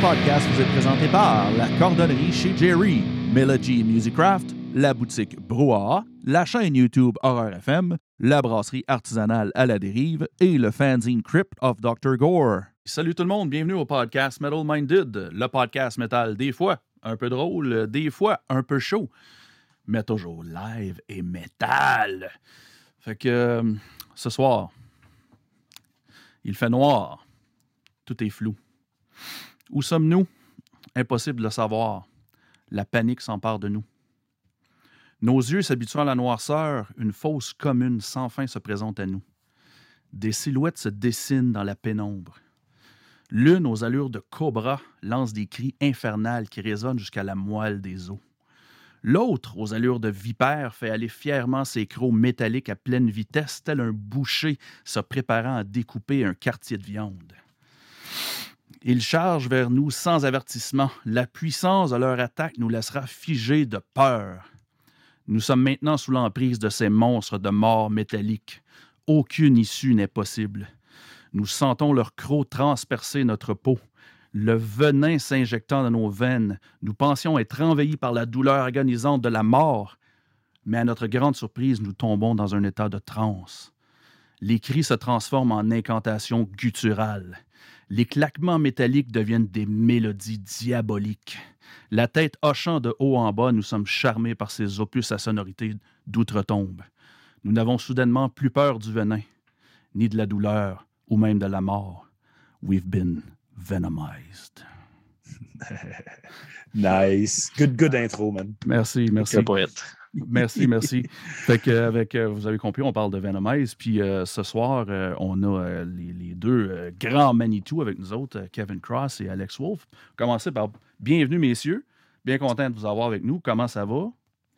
Podcast vous est présenté par la cordonnerie chez Jerry, Melody Musicraft, la boutique Brouhaha, la chaîne YouTube Horror FM, la brasserie artisanale à la dérive et le fanzine Crypt of Dr. Gore. Salut tout le monde, bienvenue au podcast Metal Minded, le podcast métal des fois un peu drôle, des fois un peu chaud, mais toujours live et métal. Fait que euh, ce soir, il fait noir, tout est flou. Où sommes-nous? Impossible de le savoir. La panique s'empare de nous. Nos yeux s'habituant à la noirceur, une fosse commune sans fin se présente à nous. Des silhouettes se dessinent dans la pénombre. L'une, aux allures de cobra, lance des cris infernales qui résonnent jusqu'à la moelle des os. L'autre, aux allures de vipère, fait aller fièrement ses crocs métalliques à pleine vitesse, tel un boucher se préparant à découper un quartier de viande. Ils chargent vers nous sans avertissement. La puissance de leur attaque nous laissera figés de peur. Nous sommes maintenant sous l'emprise de ces monstres de mort métallique. Aucune issue n'est possible. Nous sentons leurs crocs transpercer notre peau. Le venin s'injectant dans nos veines. Nous pensions être envahis par la douleur agonisante de la mort. Mais à notre grande surprise, nous tombons dans un état de transe. Les cris se transforment en incantations gutturales. Les claquements métalliques deviennent des mélodies diaboliques. La tête hochant de haut en bas, nous sommes charmés par ces opus à sonorité d'outre-tombe. Nous n'avons soudainement plus peur du venin, ni de la douleur, ou même de la mort. We've been venomized. nice. Good, good intro, man. Merci, merci. Le poète. Merci, merci. fait que avec, euh, vous avez compris, on parle de Venomize. Puis euh, ce soir, euh, on a euh, les, les deux euh, grands Manitou avec nous autres, euh, Kevin Cross et Alex Wolf. Commencer par bienvenue, messieurs. Bien content de vous avoir avec nous. Comment ça va?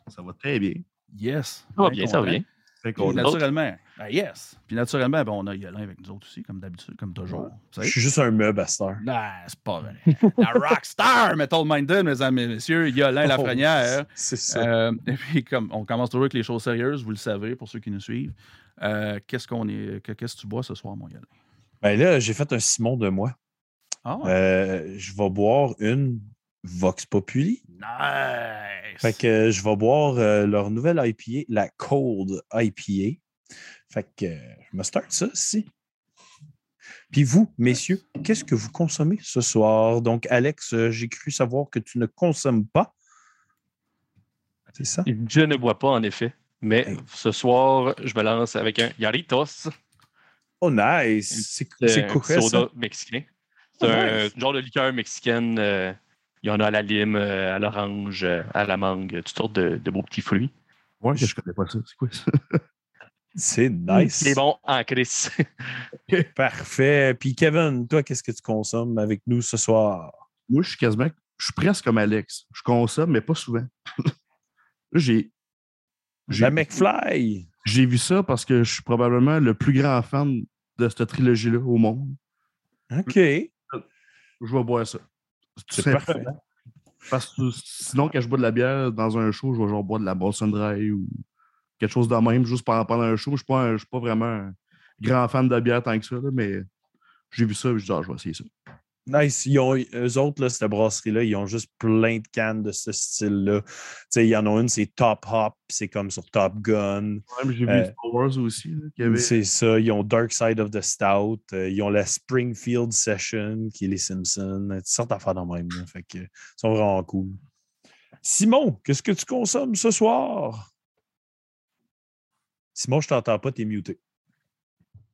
Ça va très bien. Yes. Ça va bien, ça va bien. Très Puis content. naturellement, ben, yes. Puis naturellement, ben, on a Yolin avec nous autres aussi, comme d'habitude, comme toujours. Je suis juste un meuble à. Non, c'est pas vrai. La rockstar Metal Minded, mesdames et messieurs, Yolin Lafrenière. C'est ça. Euh, et puis, comme on commence toujours avec les choses sérieuses, vous le savez, pour ceux qui nous suivent. Euh, qu'est-ce qu'on est, que- qu'est-ce que tu bois ce soir, mon Yolin? Ben là, j'ai fait un Simon de moi. Ah, Euh, je vais boire une Vox Populi. nice! Fait que je vais boire leur nouvelle IPA, la Cold IPA. Fait que euh, je me start ça ici. Puis vous, messieurs, qu'est-ce que vous consommez ce soir? Donc, Alex, euh, j'ai cru savoir que tu ne consommes pas. C'est ça? Je ne bois pas, en effet. Mais Hey. ce soir, je me lance avec un Yaritos, Oh, nice! C'est c'est un cool, soda ça. mexicain. C'est Oh, un nice. genre de liqueur mexicaine. euh, il y en a à la lime, euh, à l'orange, euh, à la mangue, toutes sortes de, de beaux petits fruits. Ouais, que je connais pas ça. C'est quoi ça? C'est nice. C'est bon en crise. Parfait. Puis Kevin, toi, qu'est-ce que tu consommes avec nous ce soir? Moi, je suis quasiment. Je suis presque comme Alex. Je consomme, mais pas souvent. J'ai. j'ai- La McFly. J'ai vu ça parce que je suis probablement le plus grand fan de cette trilogie-là au monde. OK. Je vais boire ça. C'est parfait. Parce que sinon, quand je bois de la bière dans un show, je vais genre boire de la Boston Dry ou quelque chose de même, juste pendant, un show. Je ne suis, pas vraiment un grand fan de bière tant que ça, là, mais j'ai vu ça et je dis, ah, je vais essayer ça. Nice. Ils ont, eux autres, là, cette brasserie-là, ils ont juste plein de cannes de ce style-là. Tu sais, il y en a une, c'est Top Hop, c'est comme sur Top Gun. Ouais, j'ai vu Euh, Star Wars aussi. avait- C'est ça. Ils ont Dark Side of the Stout. euh, ils ont la Springfield Session, qui est les Simpsons. Toutes sortes d'affaires dans le même. là. Fait que, ils sont vraiment cool. Simon, qu'est-ce que tu consommes ce soir? Simon, je t'entends pas, t'es muté.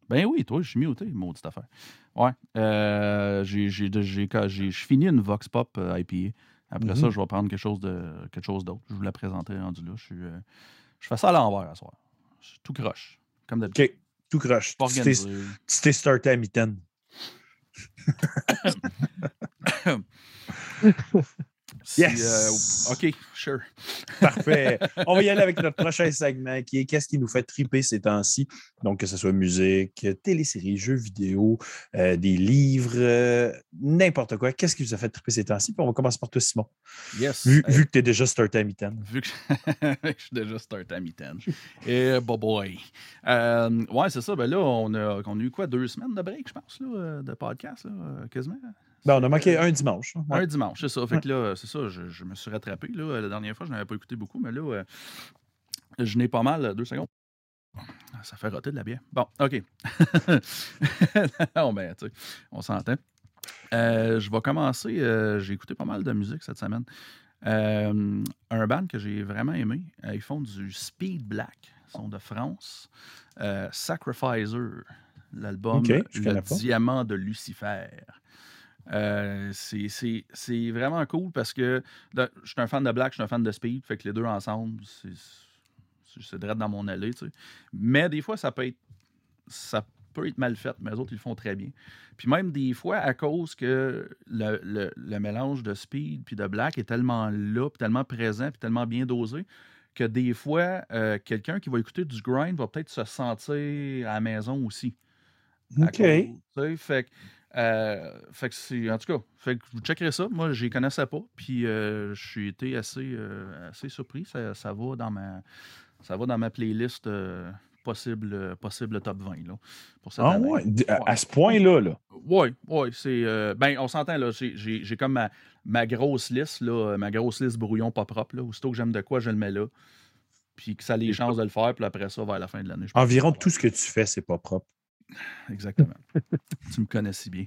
Ben oui, toi, je suis muté, maudite affaire. Ouais. Euh, j'ai, fini une Vox Pop euh, IPA. Après Mhm. ça, je vais prendre quelque chose, de, quelque chose d'autre. Je vous la présenterai rendu là. Je, suis, euh, je fais ça à l'envers à soir. Je suis tout croche, comme d'habitude. OK. Tout croche. Tu t'es starté à mi-temps. Si, Yes! euh, OK, sure. Parfait. On va y aller avec notre prochain segment qui est Qu'est-ce qui nous fait triper ces temps-ci? Donc, que ce soit musique, téléséries, jeux vidéo, euh, des livres, euh, n'importe quoi. Qu'est-ce qui vous a fait triper ces temps-ci? Puis on va commencer par toi, Simon. Yes. Vu, Euh, vu que tu es déjà starté à mi-temps. Vu que je suis déjà start à mi-temps. Et boy boy. Euh, ouais, c'est ça. Ben là, on a, on a eu quoi, deux semaines de break, je pense, là, euh, de podcast, là, euh, quasiment. Ben, on a manqué un dimanche. hein. Ouais. Un dimanche, c'est ça. Fait que là, c'est ça, je, je me suis rattrapé. Là. La dernière fois, je n'avais pas écouté beaucoup, mais là, euh, je n'ai pas mal. Deux secondes. Ça fait roter de la bière. Bon, OK. non, ben, tu sais, on s'entend. Euh, je vais commencer. euh, j'ai écouté pas mal de musique cette semaine. Euh, un band que j'ai vraiment aimé. ils font du speed black. Ils sont de France. Sacrificer, l'album Ok, je Le. Diamant de Lucifer. Euh, c'est- vraiment cool parce que là, je suis un fan de black, je suis un fan de speed, fait que les deux ensemble, c'est direct dans mon allée, tu sais. Mais des fois, ça peut être ça peut être mal fait, mais les autres, ils le font très bien. Puis même des fois, à cause que le, le- le mélange de speed puis de black est tellement là, puis tellement présent, puis tellement bien dosé, que des fois, euh, quelqu'un qui va écouter du grind va peut-être se sentir à la maison aussi. OK. cause, tu sais, fait que, euh, fait que c'est. En tout cas, fait que vous checkerez ça. Moi, je les connaissais pas. Puis euh, je suis été assez, euh, assez surpris. Ça, ça va dans ma. Ça va dans ma playlist euh, possible, possible top 20 là, pour cette Ah ouais, à, Ouais. à ce point-là, là? Oui, oui, c'est. ben, on s'entend, là. J'ai- comme ma, ma grosse liste, là, ma grosse liste brouillon pas propre, là. Aussitôt que j'aime de quoi, je le mets là. Puis que ça a les chances de le faire, puis après ça, vers la fin de l'année. Environ tout ce que tu fais, c'est pas propre. Exactement. tu me connais si bien.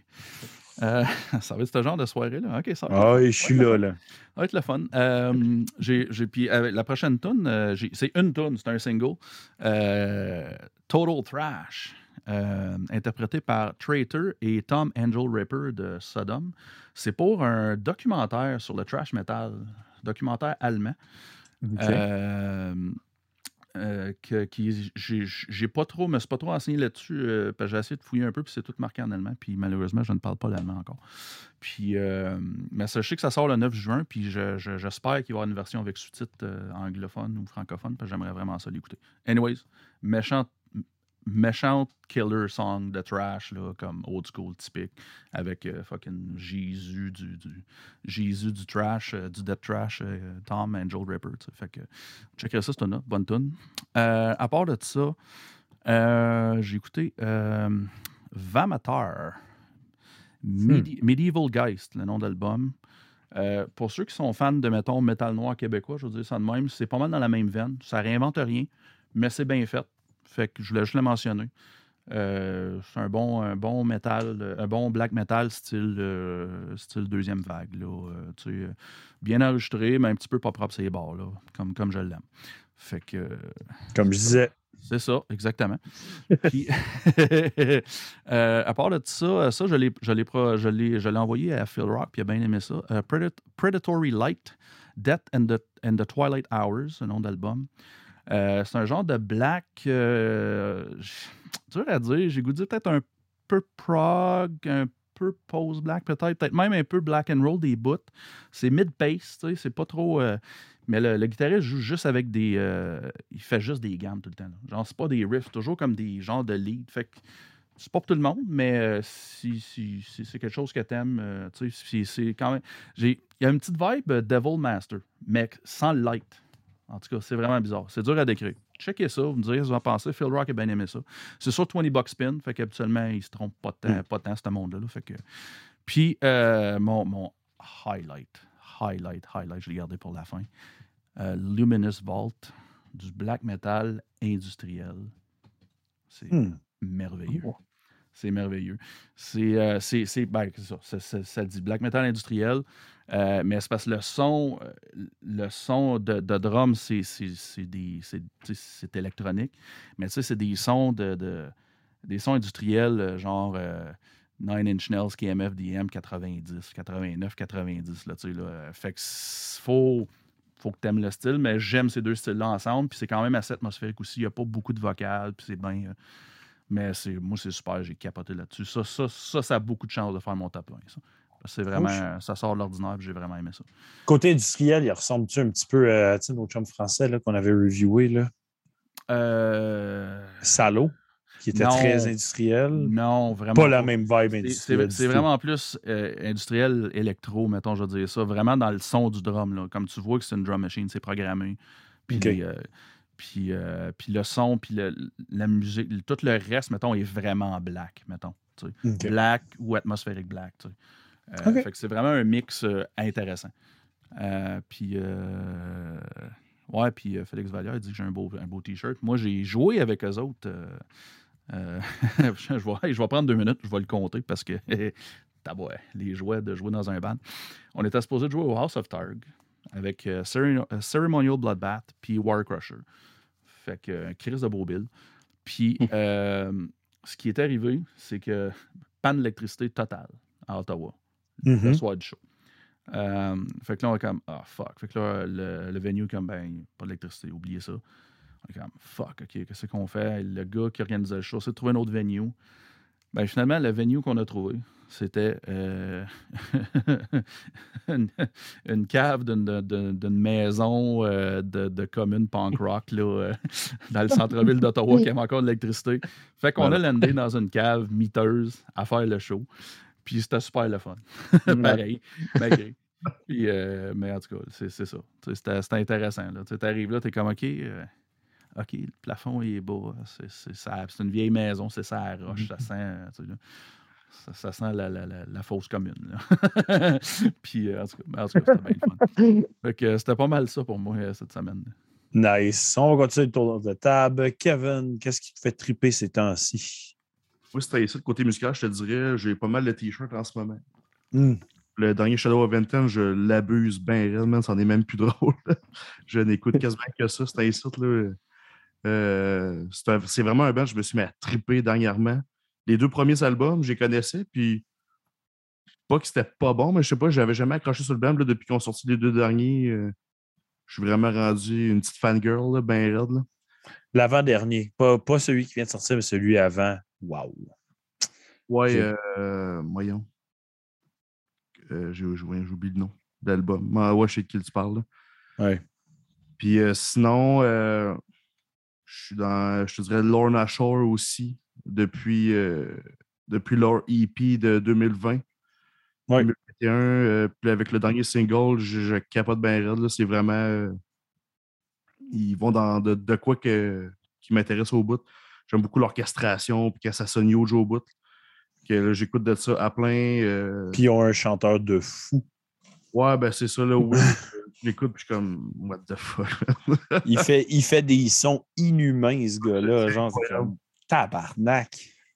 Euh, ça va être ce genre de soirée-là. OK, ça va. Ah, je suis là, là. Ça va être le fun. Euh, j'ai, puis avec la prochaine tune, euh, c'est une tune, c'est un single. Euh, Total Thrash, euh, interprété par Traitor et Tom Angel Ripper de Sodom. C'est pour un documentaire sur le trash metal, documentaire allemand. Euh, que, j'ai, pas trop, me suis pas trop renseigné là-dessus, euh, j'ai essayé de fouiller un peu, puis c'est tout marqué en allemand, puis malheureusement, je ne parle pas l'allemand encore. Puis, euh, mais sachez que ça sort le 9 juin, puis je- je- j'espère qu'il va y avoir une version avec sous-titres anglophone ou francophone, parce que j'aimerais vraiment ça l'écouter. Anyways, méchante, méchante killer song de trash, là, comme old school typique, avec euh, fucking Jésus du, du- Jésus du trash, euh, du death trash, euh, Tom Angel Ripper. tu sais. Fait que, checkerez ça, c'est une bonne tune. À part de ça, j'ai écouté Vamatar, Medi- Medieval Geist, le nom d'album. Euh, pour ceux qui sont fans de, mettons, métal noir québécois, je veux dire ça de même, c'est pas mal dans la même veine. Ça réinvente rien, mais c'est bien fait. Fait que je voulais juste le mentionner. Euh, c'est un bon, un bon métal, un bon black metal style, euh, style deuxième vague. Là, euh, tu sais, bien enregistré, mais un petit peu pas propre ces bords, là, comme, comme je l'aime. Fait que Comme je disais, c'est ça, exactement. Puis, à part de ça, ça, je l'ai, je l'ai, je l'ai, je l'ai envoyé à Phil Rock, puis il a bien aimé ça. Predat- Predatory Light, Death and the, and the Twilight Hours, le nom d'album. Euh, c'est un genre de black. Euh, dur à dire, j'ai goûté peut-être un peu prog, un peu post-black, peut-être, peut-être même un peu black and roll des bouts. C'est mid-pace, tu sais, c'est pas trop. euh, mais le, guitariste joue juste avec des. il fait juste des gammes tout le temps. Genre, c'est pas des riffs, toujours comme des genres de lead. Fait que c'est pas pour tout le monde, mais si, si- c'est quelque chose que t'aimes, tu sais, c'est- quand même. Il y a une petite vibe Devil Master, mais sans light. En tout cas, c'est vraiment bizarre. C'est dur à décrire. Checkez ça, vous me direz ce que vous en pensez. Phil Rock a bien aimé ça. C'est sur 20 bucks spin, fait qu'habituellement, il se trompe pas tant, pas tant, ce monde-là. là, fait que... Puis, euh, mon, mon highlight, highlight, highlight, je l'ai gardé pour la fin. Euh, Luminous Vault, du black metal industriel. C'est Hmm. merveilleux. C'est merveilleux. C'est, euh, c'est, c'est- ben, c'est ça, ça, ça- ça dit black metal industriel, euh, mais c'est parce que le son, euh, le son de, de drum, c'est, électronique, mais tu sais, c'est des sons de, de- des sons industriels, euh, genre euh, Nine Inch Nails, KMF, DM 90, 89, 90, là, tu sais, là. Fait que faut, faut que tu aimes le style, mais j'aime ces deux styles-là ensemble, puis c'est quand même assez atmosphérique aussi. Il n'y a pas beaucoup de vocales, puis c'est bien. euh, mais moi, c'est super, j'ai capoté là-dessus. Ça, ça, ça, ça a beaucoup de chance de faire mon top 20. Ça. C'est vraiment, ça sort de l'ordinaire, j'ai vraiment aimé ça. côté industriel, il ressemble-tu un petit peu à sais, nos chums français qu'on avait reviewé, là? Euh, Salo, qui était Non. très industriel. non, vraiment. Pas la même vibe industrielle. C'est vraiment plus euh, industriel, électro, mettons, je veux dire ça. Vraiment dans le son du drum. Là. Comme tu vois que c'est une drum machine, c'est programmé. Puis, euh, puis, euh, puis le son, puis le- la musique, tout le reste, mettons, est vraiment black, mettons. tu sais. Ok. Black ou atmosphérique black. tu sais. Euh. Fait que c'est vraiment un mix euh, intéressant. Euh, puis, ouais, puis Félix Vallière dit que j'ai un beau, un beau t-shirt. Moi, j'ai joué avec eux autres. je, vais, je vais prendre deux minutes, je vais le compter parce que t'as ouais, les jouets de jouer dans un band. On était supposé de jouer au House of Targ avec euh, Cere- Ceremonial Bloodbath puis War Crusher. Fait que euh, Chris de Beauville. Puis euh, ce qui est arrivé, c'est que panne d'électricité totale à Ottawa le Mhm. soir du show. Euh, fait que là, on est comme, ah, fuck. Fait que là, le, le venue, comme, ben, pas d'électricité, oubliez ça. On est comme, fuck, OK, qu'est-ce qu'on fait? Le gars qui organisait le show, c'est de trouver un autre venue. Ben, finalement, le venue qu'on a trouvé, c'était euh, une, une cave d'une- maison euh, de, de commune punk rock là, euh, dans le centre-ville d'Ottawa qui avait encore de l'électricité. Fait qu'on a landé dans une cave miteuse à faire le show. Puis c'était super le fun. Pareil. malgré. Puis, euh, mais en tout cas, c'est ça. C'était intéressant. Tu arrives là, tu es comme OK. euh, OK, le plafond il est bas. C'est- C'est une vieille maison, c'est ça à roche. Ça sent, ça, ça sent la, la, la, la fosse commune. là. Puis, euh, en tout cas, c'était bien le fun. Fait euh, c'était pas mal ça pour moi euh, cette semaine. Nice. On va continuer le tour de table. Kevin, qu'est-ce qui te fait triper ces temps-ci? Moi, c'était ça, côté musical, je te dirais, j'ai pas mal de t-shirts en ce moment. Hmm. Le dernier Shadow of Intent, je l'abuse bien réel, man, c'en est même plus drôle. je n'écoute quasiment que ça, là. Euh, c'est vraiment un band, je me suis mis à triper dernièrement. Les deux premiers albums, je les connaissais, puis pas que c'était pas bon, mais je sais pas, j'avais jamais accroché sur le band là, depuis qu'on sorti les deux derniers. euh, je suis vraiment rendu une petite fangirl, là, bien raide. L'avant-dernier. Pas, pas celui qui vient de sortir, mais celui avant. Wow. Ouais, euh, voyons. Euh, j'ai oublié le nom de l'album. Ah, ouais, je sais de qui tu parles. là. Ouais. Puis euh, sinon, euh, je suis dans, je te dirais, Lorna Shore aussi, depuis, euh, depuis leur EP de 2020. Ouais. 2021. euh, puis avec le dernier single, je, je capote bien raide. C'est vraiment. ils vont dans de, de quoi que, qui m'intéresse au bout. J'aime beaucoup l'orchestration, puis que ça sonne huge au bout. J'écoute de ça à plein. euh, Puis ils ont un chanteur de fou. Ouais, ben c'est ça, là, oui. je l'écoute, puis je suis comme, what the fuck? Il fait, il fait des sons inhumains, ce gars-là. Genre, c'est comme tabarnak.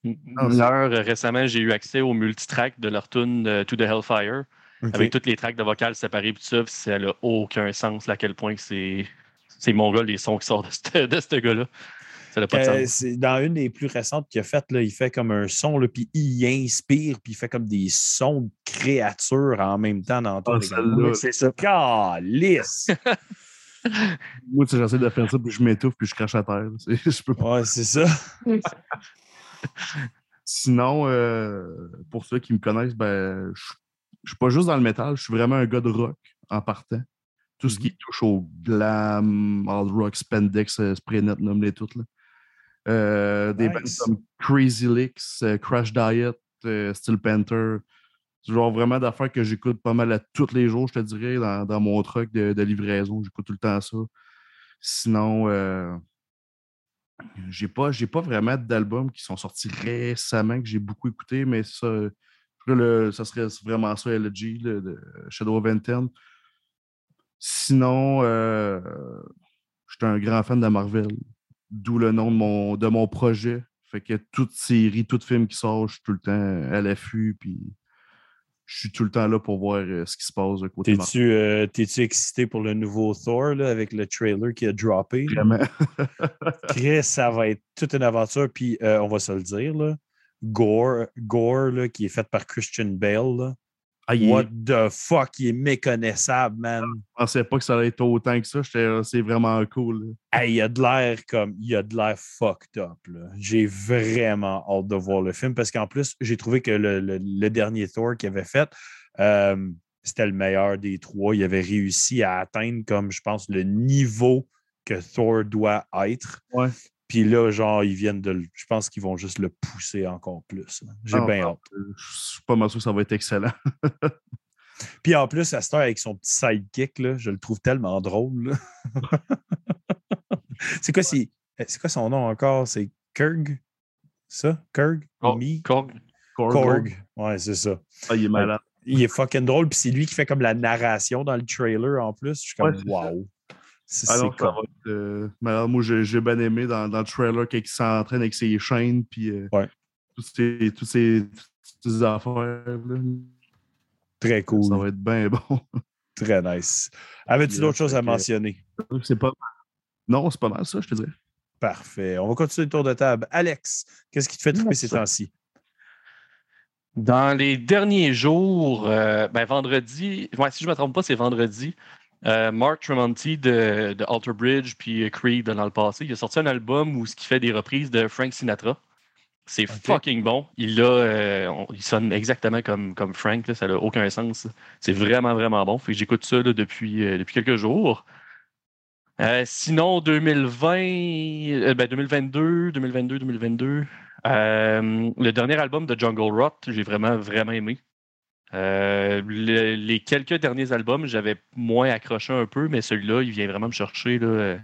Euh, récemment, j'ai eu accès au multitrack de leur tune euh, To the Hellfire, avec toutes les tracks de vocales séparées, puis tout ça, puis ça n'a aucun sens, là, à quel point c'est. C'est mon gars, les sons qui sortent de ce de ce gars-là. Ça n'a pas de Euh, sens. c'est dans une des plus récentes qu'il a faites, là, il fait comme un son, là, puis il inspire, puis il fait comme des sons de créatures en même temps dans ton. Oui, C'est ça. Calice! Moi, tu sais, j'essaie de faire ça, puis je m'étouffe, puis je crache à terre. C'est- Je peux pas. Ouais, c'est ça. Sinon, euh, pour ceux qui me connaissent, ben, je je suis pas juste dans le métal, je suis vraiment un gars de rock en partant. Tout ce qui touche au glam, hard rock, spandex, euh, spray net, nomme-les toutes. Là. Euh, Des bands comme Crazy Licks, euh, Crash Diet, euh, Steel Panther. C'est genre vraiment d'affaires que j'écoute pas mal à tous les jours, je te dirais, dans, dans mon truck de, de livraison. J'écoute tout le temps ça. Sinon, j'ai pas, j'ai pas vraiment d'albums qui sont sortis récemment que j'ai beaucoup écouté, mais ça, le- ça serait vraiment ça, LG, le, de Shadow of Intent. Sinon, j'étais un grand fan de Marvel, d'où le nom de mon, de mon projet. Fait que toute série, tout film qui sort, je suis tout le temps à l'affût, puis je suis tout le temps là pour voir euh, ce qui se passe de côté. T'es-tu euh, t'es-tu excité pour le nouveau Thor là, avec le trailer qui a droppé? Vraiment. Chris, ça va être toute une aventure. Puis euh, on va se le dire, là, Gore, Gore là, qui est fait par Christian Bale. là, Ah, il est- What the fuck, il est méconnaissable, man. Je pensais pas que ça allait être autant que ça. J'étais- C'est vraiment cool. Hey, il a de l'air comme il a de l'air fucked up. J'ai vraiment hâte de voir le film parce qu'en plus, j'ai trouvé que le, le- le dernier Thor qu'il avait fait, euh, c'était le meilleur des trois. Il avait réussi à atteindre, comme je pense, le niveau que Thor doit être. Ouais. Puis là, genre, ils viennent de. le- Je pense qu'ils vont juste le pousser encore plus. là. J'ai Ah, bien ah, hâte. euh, Je suis pas mal sûr que ça va être excellent. Puis en plus, heure, avec son petit sidekick, là, je le trouve tellement drôle. là. c'est quoi, si- c'est quoi son nom encore? C'est Kurg? Ça? Kurg? Korg. Mi? Korg. Ouais, c'est ça. Ah, il est malade. il est fucking drôle. Puis c'est lui qui fait comme la narration dans le trailer en plus. Je suis comme, Ouais, c'est wow. C'est Ah non, ça va être, euh, mais alors, moi, j'ai bien aimé dans, dans le trailer quand il s'entraîne avec ses chaînes, puis euh, Ouais. toutes ces, toutes ces, toutes ces affaires. là. Très Ça cool. va être bien bon. Très nice. Avais-tu d'autres choses à fait que- mentionner? C'est pas Non, c'est pas mal ça, je te dirais. Parfait. On va continuer le tour de table. Alex, qu'est-ce qui te fait triper ces temps-ci? Dans les derniers jours, euh, ben, vendredi, ouais, si je ne me trompe pas, c'est vendredi. Euh, Mark Tremonti de, de Alter Bridge puis Creed dans le passé, il a sorti un album où ce qui fait des reprises de Frank Sinatra. C'est fucking bon. Il a, euh, on- il sonne exactement comme, comme Frank, là, ça n'a aucun sens. C'est vraiment, vraiment bon. Fait que j'écoute ça là, depuis, euh, depuis quelques jours. Euh, sinon, 2020, euh, ben, 2022, 2022, 2022, euh, le dernier album de Jungle Rot, j'ai vraiment, vraiment aimé. Euh, le- les quelques derniers albums, j'avais moins accroché un peu, mais celui-là, il vient vraiment me chercher là, euh,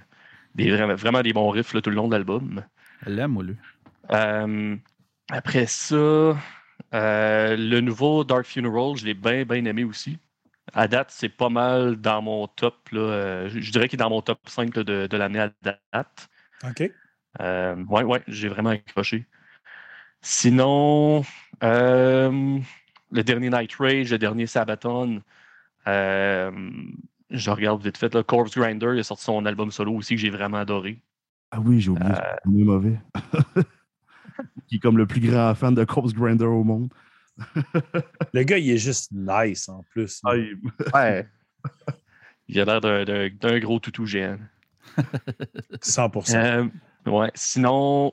des, vraiment, des bons riffs là, tout le long de l'album. Elle l'aime, moi, lui. Euh, après ça, euh, le nouveau Dark Funeral, je l'ai bien, bien aimé aussi. À date, c'est pas mal dans mon top. Là, euh, je, je dirais qu'il est dans mon top 5 là, de, de l'année à date. OK. Euh, ouais, ouais, j'ai vraiment accroché. Sinon, euh, le dernier Night Rage, le dernier Sabaton, euh, je regarde vite fait. Là, Corpse Grinder, il a sorti son album solo aussi que j'ai vraiment adoré. Ah oui, j'ai oublié. Euh. C'est mauvais. qui est comme le plus grand fan de Corpse Grinder au monde. Le gars, il est juste nice en plus. Ah, il- Ouais. il a l'air d'un- gros toutou géant. 100 Euh, ouais. Sinon,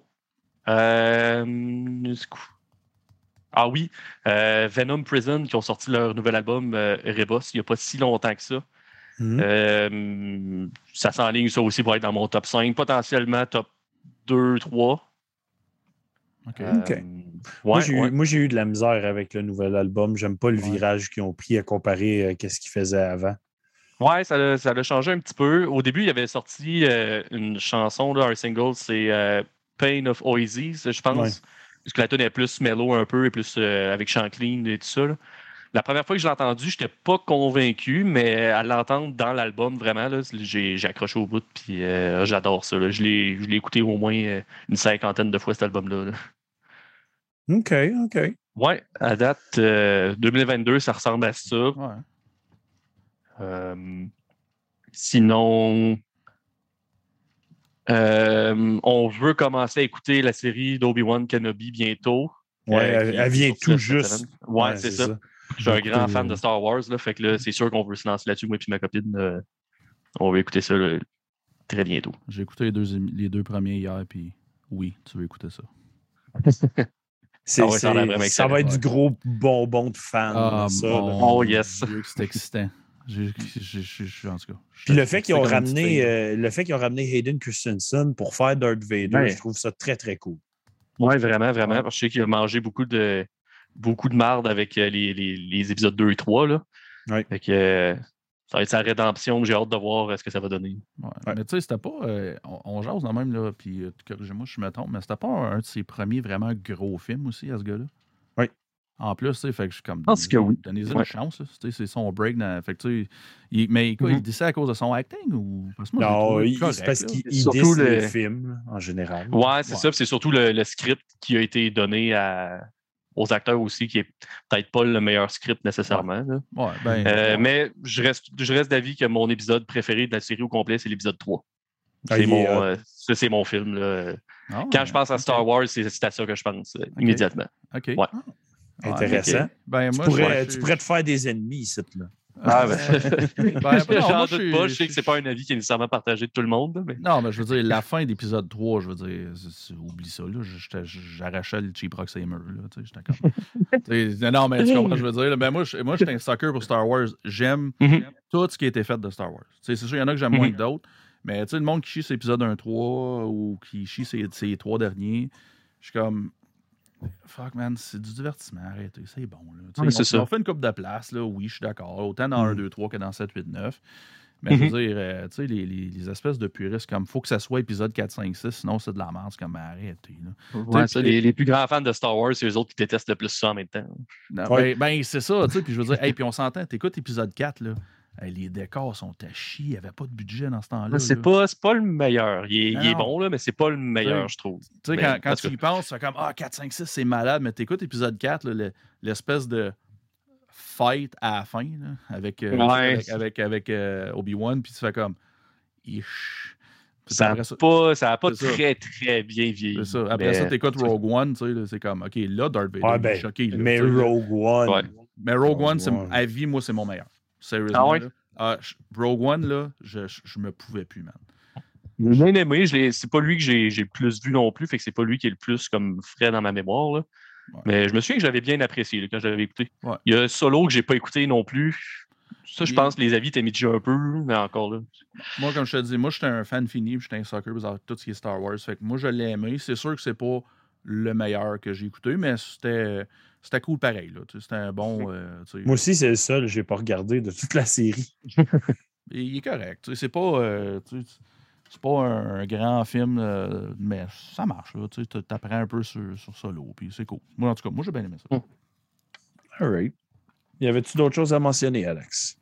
euh? Ah oui, euh, Venom Prison qui ont sorti leur nouvel album euh, Rebus il n'y a pas si longtemps que ça. Mhm. Euh, ça s'enligne ça aussi pour être dans mon top 5, potentiellement top 2, 3. OK. Euh, ouais, moi, j'ai eu- ouais. moi, j'ai eu de la misère avec le nouvel album. J'aime pas le Ouais. virage qu'ils ont pris à comparer à ce qu'ils faisaient avant. Ouais, ça l'a ça l'a changé un petit peu. Au début, il avait sorti euh, une chanson, là, un single, c'est euh, Pain of Oasis, je pense. Parce que la tune est plus mellow un peu et plus euh, avec chant clean et tout ça. là. La première fois que je l'ai entendu, je n'étais pas convaincu, mais à l'entendre dans l'album, vraiment, j'ai accroché au bout. Puis euh, j'adore ça. là. Je l'ai écouté au moins euh, une cinquantaine de fois, cet album-là. là. OK, OK. Ouais, à date, euh, 2022, ça ressemble à ça. Ouais. Sinon, euh, on veut commencer à écouter la série d'Obi-Wan Kenobi bientôt. Ouais, Euh, elle, vient tout juste. semaine. Ouais, c'est ça. Je suis un grand fan de Star Wars, là, fait que là, c'est sûr qu'on veut se lancer là-dessus, moi et ma copine. euh, on va écouter ça là, très bientôt. J'ai écouté les deux, les deux premiers hier, puis oui, tu veux écouter ça. C'est- Ah ça a l'air c'est- vraiment ça va être du gros bonbon de fan. Ah, ça, Oh, yes. C'est excitant. En tout cas. Puis le fait qu'ils ont ramené, euh, le fait qu'ils ont ramené Hayden Christensen pour faire Darth Vader, Ouais. je trouve ça très très cool. Oui, vraiment, vraiment. Ouais. Parce que je sais qu'il a mangé beaucoup de beaucoup de marde avec euh, les, les- les épisodes 2 et 3. Là. Ouais. Fait que euh, ça va être sa rédemption. J'ai hâte de voir euh, ce que ça va donner. Ouais. Ouais. Mais tu sais, c'était pas. euh, on, on jase quand même, là, puis euh, corrigez-moi si je me trompe, mais c'était pas un de ses premiers vraiment gros films aussi, à ce gars-là? En plus, fait que je suis comme. pense que oui. Donnez-y Ouais. une chance, c'est son break. Dans, fait que il- mais quoi, il dit ça à cause de son acting ou. Parce que moi, Non, il- correct, parce qu'il surtout le- les films là, en général. Ouais, c'est Ouais. ça. C'est surtout le, le script qui a été donné à- aux acteurs aussi, qui est peut-être pas le meilleur script nécessairement. là. Ouais, ben. Euh, ouais. Mais je reste, je reste d'avis que mon épisode préféré de la série au complet, c'est l'épisode 3. Ah, C'est mon, euh, ça, c'est mon film. là. Ah, Quand je pense à. Star Wars, c'est à ça que je pense euh, immédiatement. OK. Ouais. Ouais, Intéressant. Ben, Tu, pourrais, je- tu pourrais te faire des ennemis ici. Là. Ah, ben, Ben, J'en doute je pas. suis- Je sais que c'est pas un avis qui est nécessairement partagé de tout le monde. mais... Non, mais je veux dire, la fin d'épisode 3, je veux dire, oublie ça, J'arrachais le cheap rock Samer, j'étais non, mais tu comprends, ce que je veux dire. là. Ben, moi, je- moi, j'étais un sucker pour Star Wars. J'aime Mhm. tout ce qui a été fait de Star Wars. Tu sais, C'est sûr, il y en a que j'aime moins Mhm. que d'autres. Mais tu sais, le monde qui chie ses épisodes 1-3 ou qui chie ses, ses trois derniers, je suis comme. Fuck, man, c'est du divertissement. Arrêtez, c'est bon. Là. Ça. m'ont fait une coupe de place, là. Oui, je suis d'accord. Autant dans Mhm. 1, 2, 3 que dans 7, 8, 9. Mais je Mhm. veux dire, euh, tu sais, les, les- les espèces de puristes, comme faut que ça soit épisode 4, 5, 6, sinon c'est de la merde, comme arrêtez. Là. Ouais, ça, puis- les, les plus grands fans de Star Wars, c'est eux autres qui détestent le plus ça en même temps. Non, Ouais. Ben, ben, c'est ça, tu sais. Puis je veux dire, hey, puis on s'entend, t'écoutes épisode 4, là. Les décors sont à chier, il n'y avait pas de budget dans ce temps-là. c'est pas, c'est pas le meilleur. Il est, il est Non. bon, là, mais c'est pas le meilleur, je trouve. Tu sais, quand, tu y penses, tu fais comme Ah, 4, 5, 6, c'est malade, mais t'écoutes épisode 4, là, le- l'espèce de fight à la fin, là, avec, euh, Ouais. avec, avec, avec, euh, Obi-Wan, puis tu fais comme Ish. Ça n'a ça- pas, ça a pas très, très bien vieilli. Ça. Après Mais- ça, t'écoutes Rogue One, tu sais, c'est comme, OK, là, Darth Vader, Ouais, ben, choqué. là, mais. Rogue One. Ouais. Mais Rogue One. à vie, moi, c'est mon meilleur. Sérieusement. Ah ouais? là. Ah, Rogue One, là, je, je, je me pouvais plus, man. J'ai bien aimé. je l'ai- C'est pas lui que j'ai j'ai le plus vu non plus, fait que c'est pas lui qui est le plus comme frais dans ma mémoire. là. Ouais. Mais je me souviens que j'avais bien apprécié là, quand je l'avais écouté. Ouais. Il y a Solo que j'ai pas écouté non plus. Ça, je Il- pense que les avis étaient mitigés un peu, mais encore là. Moi, comme je te dis, moi, j'étais un fan fini, puis j'étais un sucker pour tout ce qui est Star Wars. Fait que moi, je l'ai aimé. C'est sûr que c'est pas le meilleur que j'ai écouté, mais c'était c'était cool pareil. là. Tu sais, C'était un bon. euh, Moi aussi, c'est le seul que j'ai pas regardé de toute la série. il il est correct. Tu sais, C'est pas. euh, tu sais, c'est pas un, un grand film, euh, mais ça marche. là. Tu sais, apprends un peu sur, sur Solo, puis c'est cool. Moi, en tout cas, moi, j'ai bien aimé ça. All right. Y avait-tu d'autres choses à mentionner, Alex?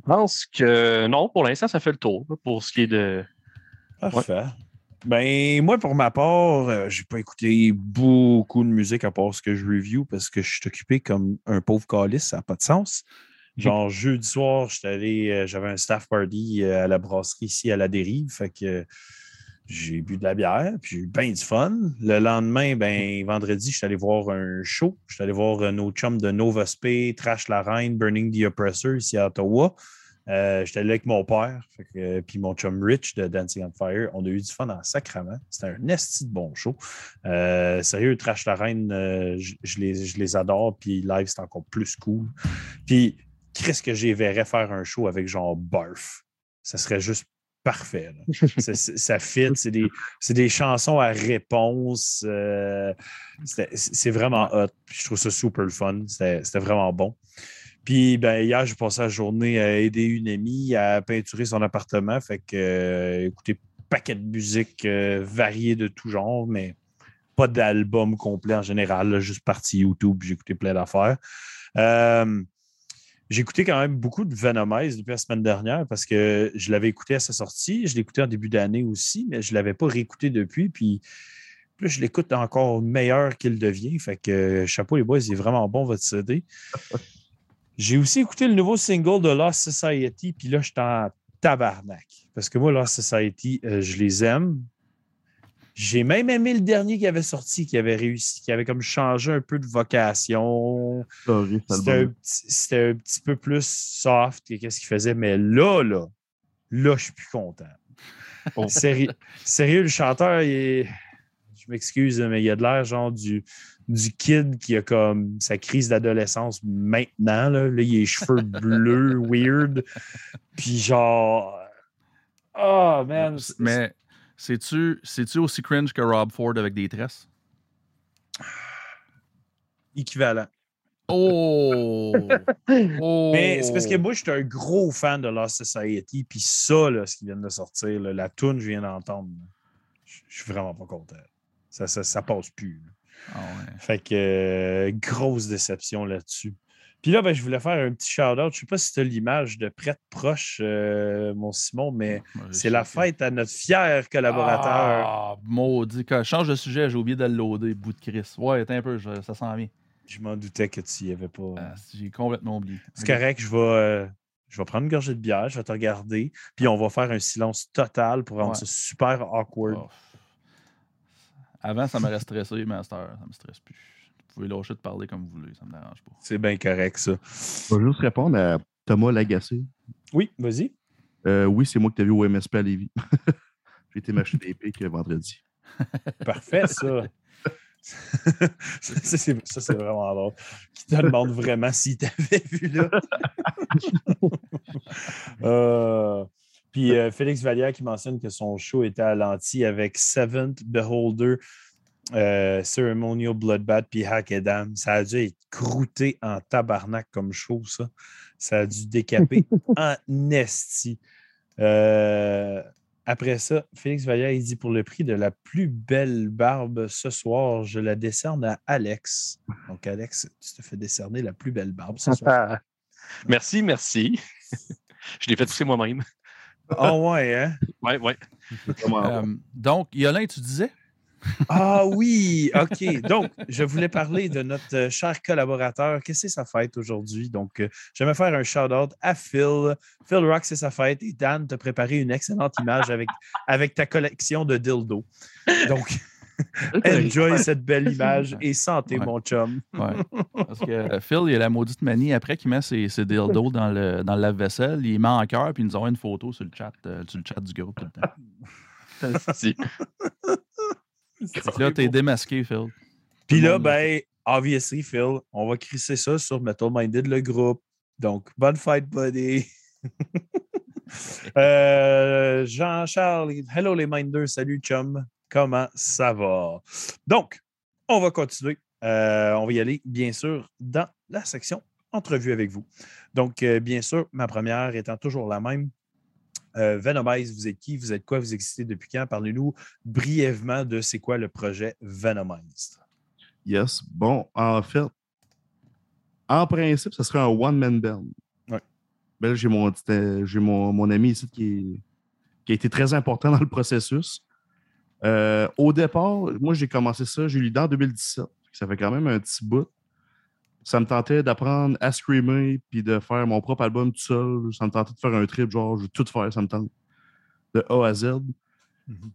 Je pense que non, pour l'instant, ça fait le tour pour ce qui est de. Parfait. Ben, moi, pour ma part, euh, j'ai pas écouté beaucoup de musique à part ce que je review parce que je suis occupé comme un pauvre calice, ça n'a pas de sens. Genre, jeudi soir, j'étais allé, euh, j'avais un staff party euh, à la brasserie ici à la dérive. Fait que j'ai bu de la bière, puis j'ai eu bien du fun. Le lendemain, ben, vendredi, je suis allé voir un show. Je suis allé voir euh, nos chums de Nova Spay, Trash la Reine, Burning the Oppressor ici à Ottawa. Euh, J'étais allé avec mon père, euh, puis mon chum Rich de Dancing on Fire. On a eu du fun en sacrament. C'était un esti de bon show. Euh, sérieux, Trash la Reine, je les, adore, puis live, c'est encore plus cool. Puis, qu'est-ce que j'y verrais faire un show avec genre Barf? Ça serait juste parfait. là. Ça fit, c'est des, des chansons à réponse. c'est vraiment hot. Je trouve ça super fun. C'était vraiment bon. Puis ben, hier, j'ai passé la journée à aider une amie à peinturer son appartement. Fait que euh, écouter paquet de musique euh, variée de tout genre, mais pas d'album complet en général, juste partie YouTube, j'ai écouté plein d'affaires. Euh, j'ai écouté quand même beaucoup de Venomize depuis la semaine dernière parce que je l'avais écouté à sa sortie. Je écouté en début d'année aussi, mais je ne l'avais pas réécouté depuis. Puis plus je l'écoute encore meilleur qu'il devient. Fait que chapeau les boys, il est vraiment bon votre CD. J'ai aussi écouté le nouveau single de Lost Society, puis là, je suis en tabarnak. Parce que moi, Lost Society, euh, je les aime. J'ai même aimé le dernier qui avait sorti, qui avait réussi, qui avait comme changé un peu de vocation. C'était un, petit- c'était un petit peu plus soft que qu'est-ce qu'il faisait, mais là, là, là, je suis plus content. Oh. Sérieux, sérieux, le chanteur, il est- je m'excuse, mais il a de l'air genre du, du kid qui a comme sa crise d'adolescence maintenant. Là, Là, il a les cheveux bleus, weird. Puis genre. Oh man. Mais c'est-tu aussi cringe que Rob Ford avec des tresses? équivalent. Oh! oh! Mais c'est parce que moi, je suis un gros fan de Lost Society. Puis ça, là, ce qui vient de sortir, là, la tune je viens d'entendre, je suis vraiment pas content. Ça, ça, ça passe plus. là. Ah ouais. Fait que euh, grosse déception là-dessus. Puis là, ben, je voulais faire un petit shout-out. Je sais pas si tu as l'image de prête proche, euh, mon Simon, mais c'est la fête à notre fier collaborateur. Ah, maudit. Je change de sujet, j'ai oublié de le loader, bout de Chris. Ouais, un peu, je- ça sent bien. Je m'en doutais que tu y avais pas. Ah, j'ai complètement oublié. C'est correct, je vais, euh, je vais prendre une gorgée de bière, je vais te regarder, puis on va faire un silence total pour rendre Ouais. ça super awkward. Oh. Avant, ça m'aurait stressé, mais à cette heure, ça me stresse plus. Vous pouvez lâcher de parler comme vous voulez, ça me dérange pas. C'est bien correct, ça. Je vais juste répondre à Thomas Lagacé. Oui, vas-y. Euh, oui, c'est moi qui t'ai vu au MSP à Lévis. J'ai été m'acheter des pics vendredi. Parfait, ça. ça, c'est, ça, c'est vraiment drôle. Qui te demande vraiment s'il t'avait vu là. Euh, puis euh, Félix Vallière qui mentionne que son show était à l'anti avec Seventh Beholder, euh, Ceremonial Bloodbath puis Hack Adam. Ça a dû être croûté en tabarnak comme show, ça. Ça a dû décaper en esti. Euh, après ça, Félix Vallière, il dit pour le prix de la plus belle barbe ce soir, je la décerne à Alex. Donc, Alex, tu te fais décerner la plus belle barbe ce soir. merci, merci. je l'ai fait pousser moi-même. Ah ouais, hein? Ouais, ouais. Euh, donc, Yolin, tu disais? Ah oui, OK. Donc, je voulais parler de notre euh, cher collaborateur. Qu'est-ce que c'est sa fête aujourd'hui? Donc, euh, je vais faire un shout-out à Phil. Phil Rock, c'est sa fête. Et Dan t'a préparé une excellente image avec, avec ta collection de dildo. Donc, enjoy cette belle image et santé, Ouais. mon chum. Ouais. Parce que euh, Phil, il a la maudite manie après qu'il met ses, ses dildos dans le, dans le lave-vaisselle. Il met en cœur puis il nous envoie une photo sur le chat, euh, sur le chat du groupe tout le temps. Si. Là, t'es démasqué, Phil. Puis là, ben, obviously, Phil, on va crisser ça sur Metal Minded, le groupe. Donc, bonne fête, buddy. Euh, Jean-Charles, hello les Minders, salut chum, comment ça va? Donc, on va continuer. Euh, on va y aller, bien sûr, dans la section entrevue avec vous. Donc, euh, bien sûr, ma première étant toujours la même. Euh, Venomize, vous êtes qui? Vous êtes quoi? Vous existez depuis quand? Parlez-nous brièvement de c'est quoi le projet Venomize. Yes. Bon, en fait, en principe, ce serait un one-man band. Ouais. Ben j'ai mon, mon, mon ami ici qui, est- qui a été très important dans le processus. Euh, au départ, moi, j'ai commencé ça, j'ai eu l'idée en 2017. Ça fait quand même un petit bout. Ça me tentait d'apprendre à screamer puis de faire mon propre album tout seul. Ça me tentait de faire un trip, genre, je veux tout faire, ça me tente. De A à Z. Mhm.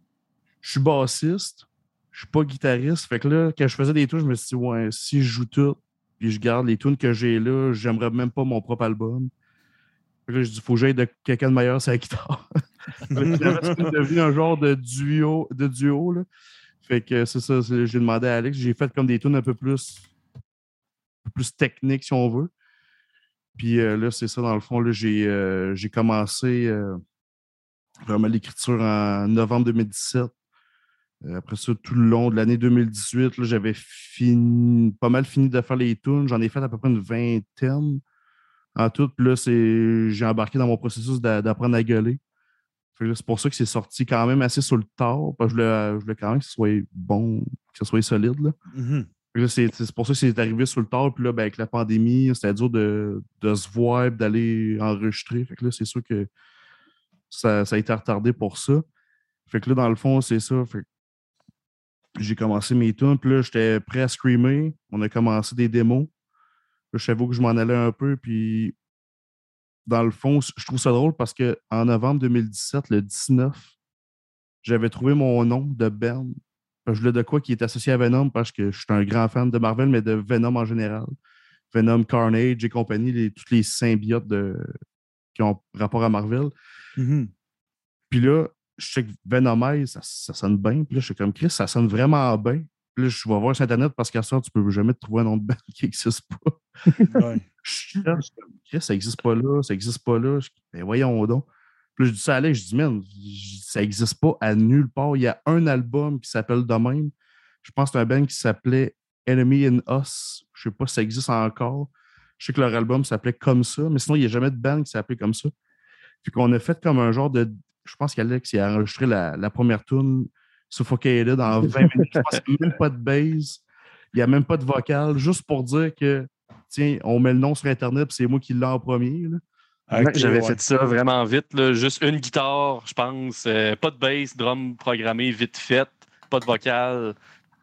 Je suis bassiste, je suis pas guitariste. Fait que là, quand je faisais des tunes, je me suis dit, ouais, si je joue tout, puis je garde les tunes que j'ai là, j'aimerais même pas mon propre album. Fait que là, je dis, faut que j'aille de quelqu'un de meilleur sur la guitare. C'est devenu un genre de duo, de duo là. Fait que c'est ça, j'ai demandé à Alex, j'ai fait comme des tunes un peu plus, plus techniques, si on veut. Puis euh, là, c'est ça, dans le fond, euh, j'ai commencé euh, vraiment l'écriture en novembre 2017. Euh, Après ça, tout le long de l'année 2018, là, j'avais pas mal fini de faire les tunes. J'en ai fait à peu près une vingtaine en tout. Puis là, j'ai embarqué dans mon processus d'a- d'apprendre à gueuler. C'est pour ça que c'est sorti quand même assez sur le tard. Parce que je voulais, je voulais quand même que ce soit bon, que ce soit solide. Là. Mhm. Là, C'est pour ça que c'est arrivé sur le tard. Puis là, ben, avec la pandémie, c'était dur de, de se voir et d'aller enregistrer. Fait que là, c'est sûr que ça, ça a été retardé pour ça. Fait que là, dans le fond, c'est ça. J'ai commencé mes tunes. Puis là, j'étais prêt à screamer. On a commencé des démos. Là, je savais que je m'en allais un peu. Puis dans le fond, je trouve ça drôle parce qu'en novembre 2017, le 19, j'avais trouvé mon nom de que Je voulais de quoi qui est associé à Venom parce que je suis un grand fan de Marvel, mais de Venom en général. Venom, Carnage et compagnie, les, toutes les symbiotes de, qui ont rapport à Marvel. Mhm. Puis là, je sais que Venomize, ça, ça sonne bien. Puis là, je suis comme Chris, ça sonne vraiment bien. Puis là, je vais voir sur Internet parce qu'à ça, tu peux jamais trouver un nom de band qui n'existe pas. Ouais. Je cherche, comme, ça n'existe pas là, ça n'existe pas là. Je, ben voyons donc. Puis je dis ça à Alex, je dis, man, ça n'existe pas à nulle part. Il y a un album qui s'appelle de même. Je pense que c'est un band qui s'appelait Enemy in Us. Je sais pas si ça existe encore. Je sais que leur album s'appelait comme ça, mais sinon, il n'y a jamais de band qui s'appelait comme ça. Puis qu'on a fait comme un genre de. Je pense qu'Alex il a enregistré la, la première tune Suffocated en 20 minutes. Je pense qu'il n'y a même pas de bass. Il n'y a même pas de vocal, juste pour dire que, tiens, on met le nom sur Internet, puis c'est moi qui l'ai en premier. là. J'avais ouais. fait ça vraiment vite. là. Juste une guitare, je pense. euh, pas de bass, drum programmé vite fait. Pas de vocal.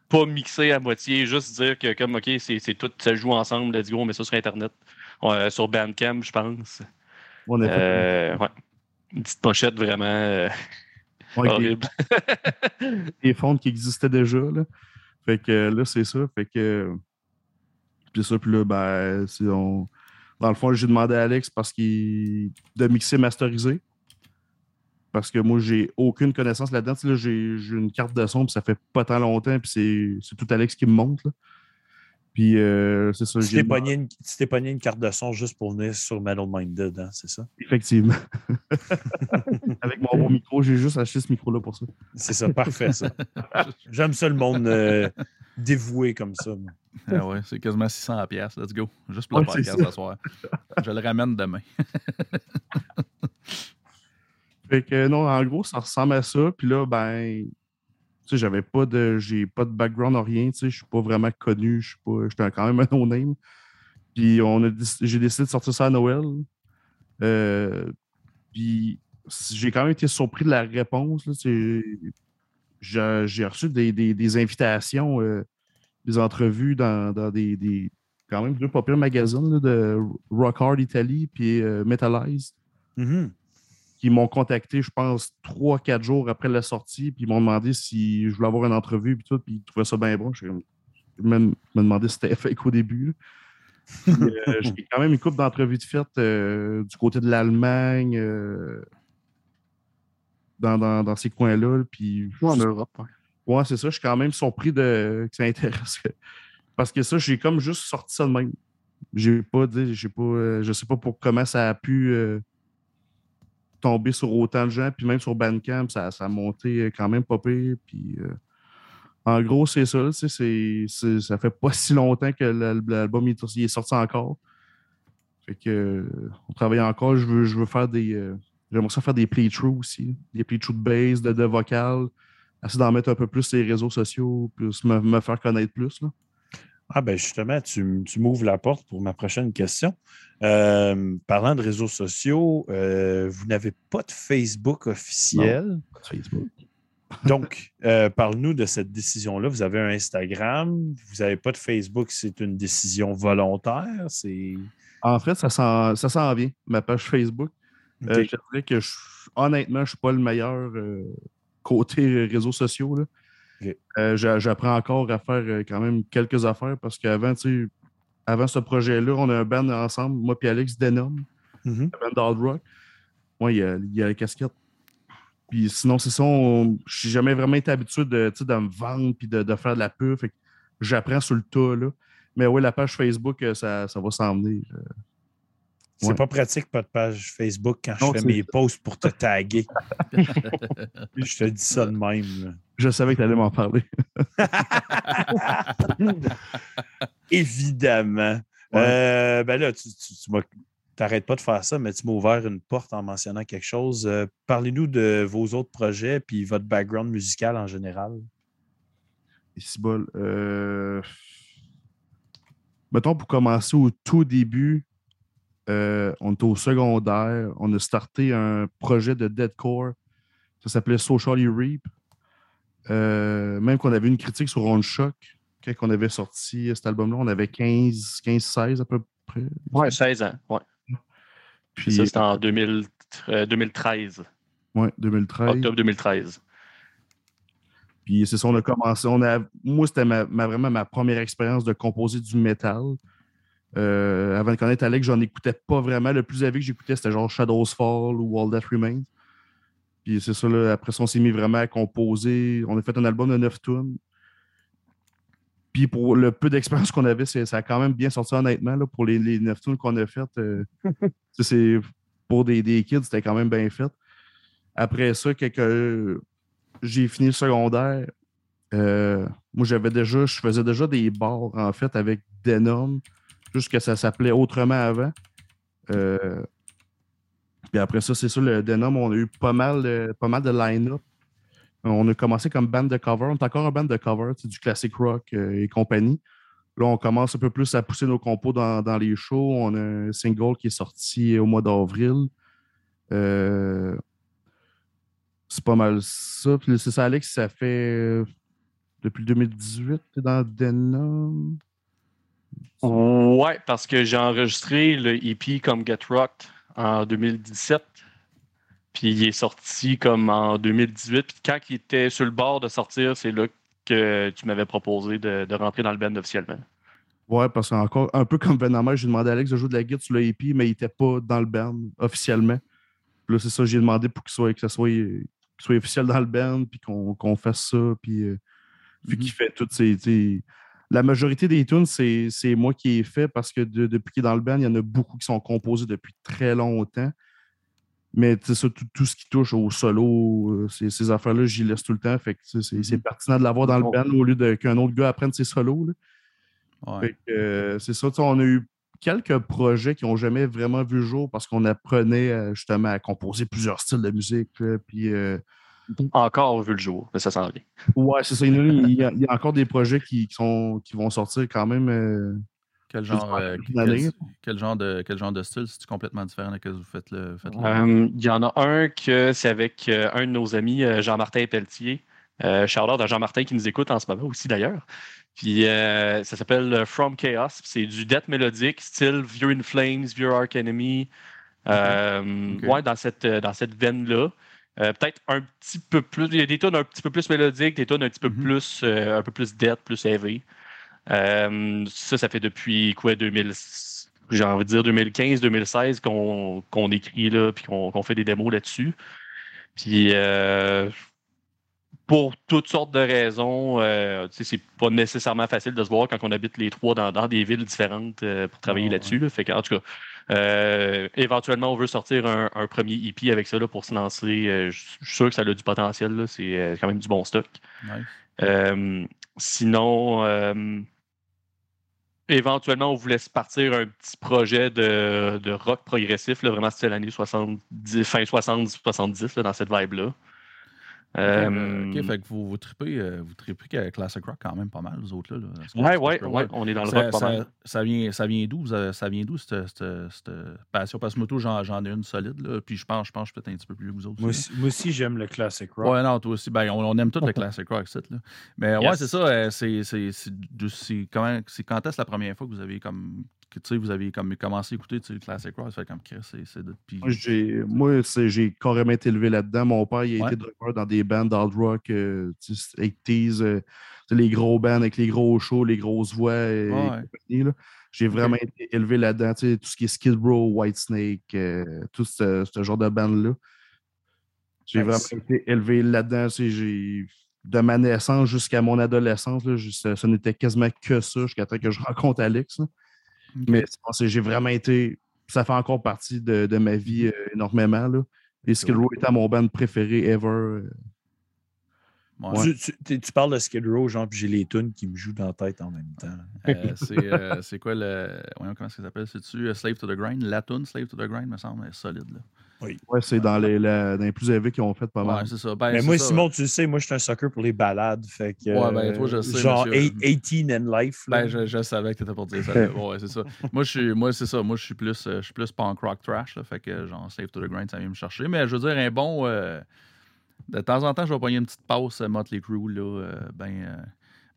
Pas mixé à moitié. Juste dire que, comme, OK, c'est tout, ça joue ensemble. Let's go, on met ça sur Internet. Ouais, sur Bandcamp, je pense. On a fait Euh, ouais. Une petite pochette vraiment euh, ouais, des- horrible. des fonds qui existaient déjà. Là. Fait que euh, là, c'est ça. Fait que. Puis ça, puis là, ben, on- dans le fond, j'ai demandé à Alex parce qu'il de mixer masteriser. Parce que moi, j'ai aucune connaissance là-dedans. Là, j'ai une carte de son, puis ça fait pas tant longtemps, puis c'est- tout Alex qui me montre. là. Puis euh, c'est ça. Tu j'ai t'es pogné, une- tu t'es pogné une carte de son juste pour venir sur Metal Minded, hein, c'est ça? Effectivement. Avec mon beau micro, j'ai juste acheté ce micro-là pour ça. C'est ça, parfait ça. J'aime ça le monde euh, dévoué comme ça. moi. Ah ouais, c'est quasiment 600 pièces. Let's go. Juste pour le Ouais, c'est podcast ce soir. Je le ramène demain. Fait que non, en gros, ça ressemble à ça. Puis là, ben, tu sais, j'avais pas de. J'ai pas de background en rien, tu sais, je suis pas vraiment connu, je suis pas. J'étais quand même un no-name. Puis on a j'ai décidé de sortir ça à Noël. Euh, puis j'ai quand même été surpris de la réponse. là, tu sais. J'ai j'ai reçu des, des- des invitations, euh, des entrevues dans, dans des, des- quand même deux pas pires magazines là, de Rock Hard Italy puis euh, Metalize Mhm. qui m'ont contacté, je pense, trois, quatre jours après la sortie, puis ils m'ont demandé si je voulais avoir une entrevue, puis tout, puis ils trouvaient ça bien bon. Je me, me demandé si c'était fake au début. euh, J'ai quand même une couple d'entrevues de fête euh, du côté de l'Allemagne, euh, dans, dans- dans ces coins-là. Puis, Ou en Europe. ouais. Ouais, c'est ça. Je suis quand même surpris de... que ça intéresse. Parce que ça, j'ai comme juste sorti ça de même. J'ai pas dit, j'ai pas. euh, je sais pas pour comment ça a pu euh, tomber sur autant de gens. Puis même sur Bandcamp, ça, ça a monté quand même pas pire. Puis euh, en gros, c'est ça. tu sais, c'est- ça fait pas si longtemps que l'al- l'album est, il est sorti encore. Fait que euh, on travaille encore. Je veux, je veux faire des. euh, J'aimerais ça faire des playthroughs aussi. Des playthroughs de bass, de, de vocal essayer d'en mettre un peu plus sur les réseaux sociaux, plus me, me faire connaître plus. Là. Ah ben justement, tu, tu m'ouvres la porte pour ma prochaine question. Euh, parlant de réseaux sociaux, euh, vous n'avez pas de Facebook officiel? Facebook. Donc, euh, parle-nous de cette décision-là. Vous avez un Instagram, vous n'avez pas de Facebook, c'est une décision volontaire. C'est. En fait, ça s'en ça s'en vient, ma page Facebook. Euh, Ok. je dirais que je- honnêtement, je ne suis pas le meilleur euh, côté réseaux sociaux. là. Euh, j'a- J'apprends encore à faire euh, quand même quelques affaires parce qu'avant, avant ce projet-là, on a un band ensemble, moi et Alex Denom. Mhm. la band Hard Rock. Moi, il y a, il y a la casquette. Puis sinon, c'est ça, je n'ai jamais vraiment été habitué de, de me vendre puis de, de faire de la pub. J'apprends sur le tas. Là. Mais oui, la page Facebook, euh, ça, ça va s'emmener. euh. C'est Ouais. pas pratique, pas de page Facebook quand Non, je fais c'est mes ça. posts pour te taguer. je te dis ça de même. Je savais que tu allais m'en parler. Évidemment. Ouais. Euh, ben là, tu, tu, tu m'as- t'arrêtes pas de faire ça, mais tu m'as ouvert une porte en mentionnant quelque chose. Euh, Parlez-nous de vos autres projets puis votre background musical en général. Si bol. Euh... Mettons, pour commencer au tout début, euh, on était au secondaire. On a starté un projet de deadcore. Ça s'appelait Socially Reap. Euh, même qu'on avait une critique sur On Shock quand on avait sorti cet album-là. On avait 15, 15, 16 à peu près. Ouais, 16 ans. Ouais. Puis, ça, c'était en 2000 euh, 2013. ouais, 2013. Octobre 2013. Puis c'est ça, on a commencé. On a, moi, c'était ma, ma- vraiment ma première expérience de composer du métal. Euh, avant de connaître Alex, j'en écoutais pas vraiment. Le plus élevé que j'écoutais, c'était genre Shadows Fall ou All That Remains. Puis c'est ça, là, après ça, on s'est mis vraiment à composer. On a fait un album de 9 tunes. Puis pour le peu d'expérience qu'on avait, ça a quand même bien sorti honnêtement. Là, pour les, les 9 tunes qu'on a faites, euh, c'est, pour des, des kids, c'était quand même bien fait. Après ça, quelques, j'ai fini le secondaire. Euh, moi, j'avais déjà, je faisais déjà des bars en fait avec Denom, juste que ça s'appelait autrement avant. Euh, puis après ça, c'est ça, le Denom, on a eu pas mal, de- pas mal de line-up. On a commencé comme band de cover. On est encore un band de cover, c'est du classic rock euh, et compagnie. Là, on commence un peu plus à pousser nos compos dans, les shows. On a un single qui est sorti au mois d'avril. Euh, c'est pas mal ça. Puis c'est ça, Alex, ça fait euh, depuis 2018, t'es dans Denom. Ouais, parce que j'ai enregistré le EP comme Get Rocked en 2017. Puis il est sorti comme en 2018. Puis quand il était sur le bord de sortir, c'est là que tu m'avais proposé de, de rentrer dans le band officiellement. Ouais, parce qu'encore, un peu comme Venomage, j'ai demandé à Alex de jouer de la guitare sur le EP, mais il était pas dans le band officiellement. Puis là, c'est ça, j'ai demandé pour qu'il soit, que ça soit, qu'il soit officiel dans le band, puis qu'on qu'on fasse ça. Puis euh, vu Mhm. qu'il fait toutes ces. La majorité des tunes, c'est moi qui ai fait parce que de- depuis qu'il est dans le band, il y en a beaucoup qui sont composés depuis très longtemps. Mais ça, tout, tout ce qui touche au solo, euh, ces, ces affaires-là, j'y laisse tout le temps. Fait que c'est Mhm. pertinent de l'avoir dans le band au lieu qu'un autre gars apprenne ses solos. Ouais. Euh, c'est ça, on a eu quelques projets qui n'ont jamais vraiment vu le jour parce qu'on apprenait euh, justement à composer plusieurs styles de musique. puis, euh, Encore vu le jour, mais ça s'en vient. ouais, c'est ça. Il y, a, il y encore des projets qui, qui sont, qui vont sortir quand même. euh, Quel genre, en euh, quel, quel genre de, quel genre de style? C'est complètement différent de ce que vous faites le. Faites? Euh, Il y en a un que c'est avec euh, un de nos amis, euh, Jean-Martin Pelletier. Euh, shout-out à Jean-Martin qui nous écoute en ce moment aussi d'ailleurs. Puis euh, ça s'appelle From Chaos. C'est du death mélodique, style View in Flames, View Arc Enemy. Euh. Ouais, dans cette, dans cette veine-là. Euh, Peut-être un petit peu plus. Il y a des tunes un petit peu plus mélodiques, des tunes un petit peu Mhm. plus euh, un peu plus death, plus heavy. Euh, ça, ça fait depuis quoi, 2000, j'ai envie de dire 2015, 2016 qu'on écrit là, puis qu'on fait des démos là-dessus. Puis euh, pour toutes sortes de raisons, c'est pas nécessairement facile de se voir quand on habite les trois dans, dans des villes différentes pour travailler là-dessus. là. Fait que, en tout cas, euh, éventuellement, on veut sortir un, un premier EP avec ça là, pour se lancer. Euh, je suis sûr que ça a du potentiel. là. C'est euh, quand même du bon stock. Nice. Euh, sinon, euh, éventuellement, on voulait se partir un petit projet de, de rock progressif, là, vraiment style l'année 70, fin 60-70, dans cette vibe-là. Euh, ok, fait que vous, vous tripez, euh, vous tripez Classic Rock quand même pas mal, vous autres là. ouais, ouais, ouais, on est dans le Ça, rock pas ça- mal. ça vient, ça vient d'où? Ça vient d'où cette, cette- cette passion? Parce que moi, tout, j'en, j'en ai une solide, là, puis je pense, je pense peut-être un petit peu plus vieux que vous autres. Moi aussi, aussi, moi aussi, j'aime le classic rock. Ouais, non, toi aussi. Ben, on, on aime tout le classic rock, ça, là. Mais ouais, c'est ça. euh, C'est, c'est, c'est quand est-ce la première fois que vous avez comme. Que, tu sais, vous avez comme commencé à écouter le classic rock? Ça fait comme Chris, c'est, c'est depuis. Moi, j'ai, carrément été élevé là-dedans. Mon père, il a Ouais. été drummer dans des bands d'hard rock, euh, tu sais, 80s, euh, les gros bands avec les gros shows, les grosses voix et, Ouais. J'ai vraiment été élevé là-dedans. Tout ce qui est Skid Row, Whitesnake, euh, tout ce, ce genre de band-là. J'ai Nice. vraiment été élevé là-dedans. j'ai- De ma naissance jusqu'à mon adolescence, là, je- ça n'était quasiment que ça jusqu'à temps que je rencontre Alex. là. Mais j'ai vraiment été. Ça fait encore partie de, de ma vie euh, énormément. Là. Et Skid Row était mon band préféré ever. euh. Ouais. Tu, tu- tu- tu parles de Skid Row, genre, puis j'ai les tunes qui me jouent dans la tête en même temps. Euh, c'est, euh, c'est quoi le. Voyons comment ça s'appelle? C'est-tu Slave to the Grind? La tune Slave to the Grind, me semble, elle est solide. Là. Ouais, c'est dans les, la- dans les plus élevés qui ont fait pas Ouais, mal. c'est ça. Ben, Mais moi, ça, Simon, tu le sais, moi, je suis un sucker pour les balades. Fait que, Ouais, ben, toi, je sais, Genre, monsieur. eight- 18 and Life. là. Ben, je, je savais que t'étais pour dire ça. Ouais, c'est ça. Moi, je suis, moi, c'est ça. Moi, je suis plus, euh, je suis plus punk rock trash. Là, fait que, genre, Slave to the Grind, ça vient me chercher. Mais je veux dire, un bon. euh, de temps en temps, je vais pogner une petite passe euh, Motley Crue, là, euh, ben, euh,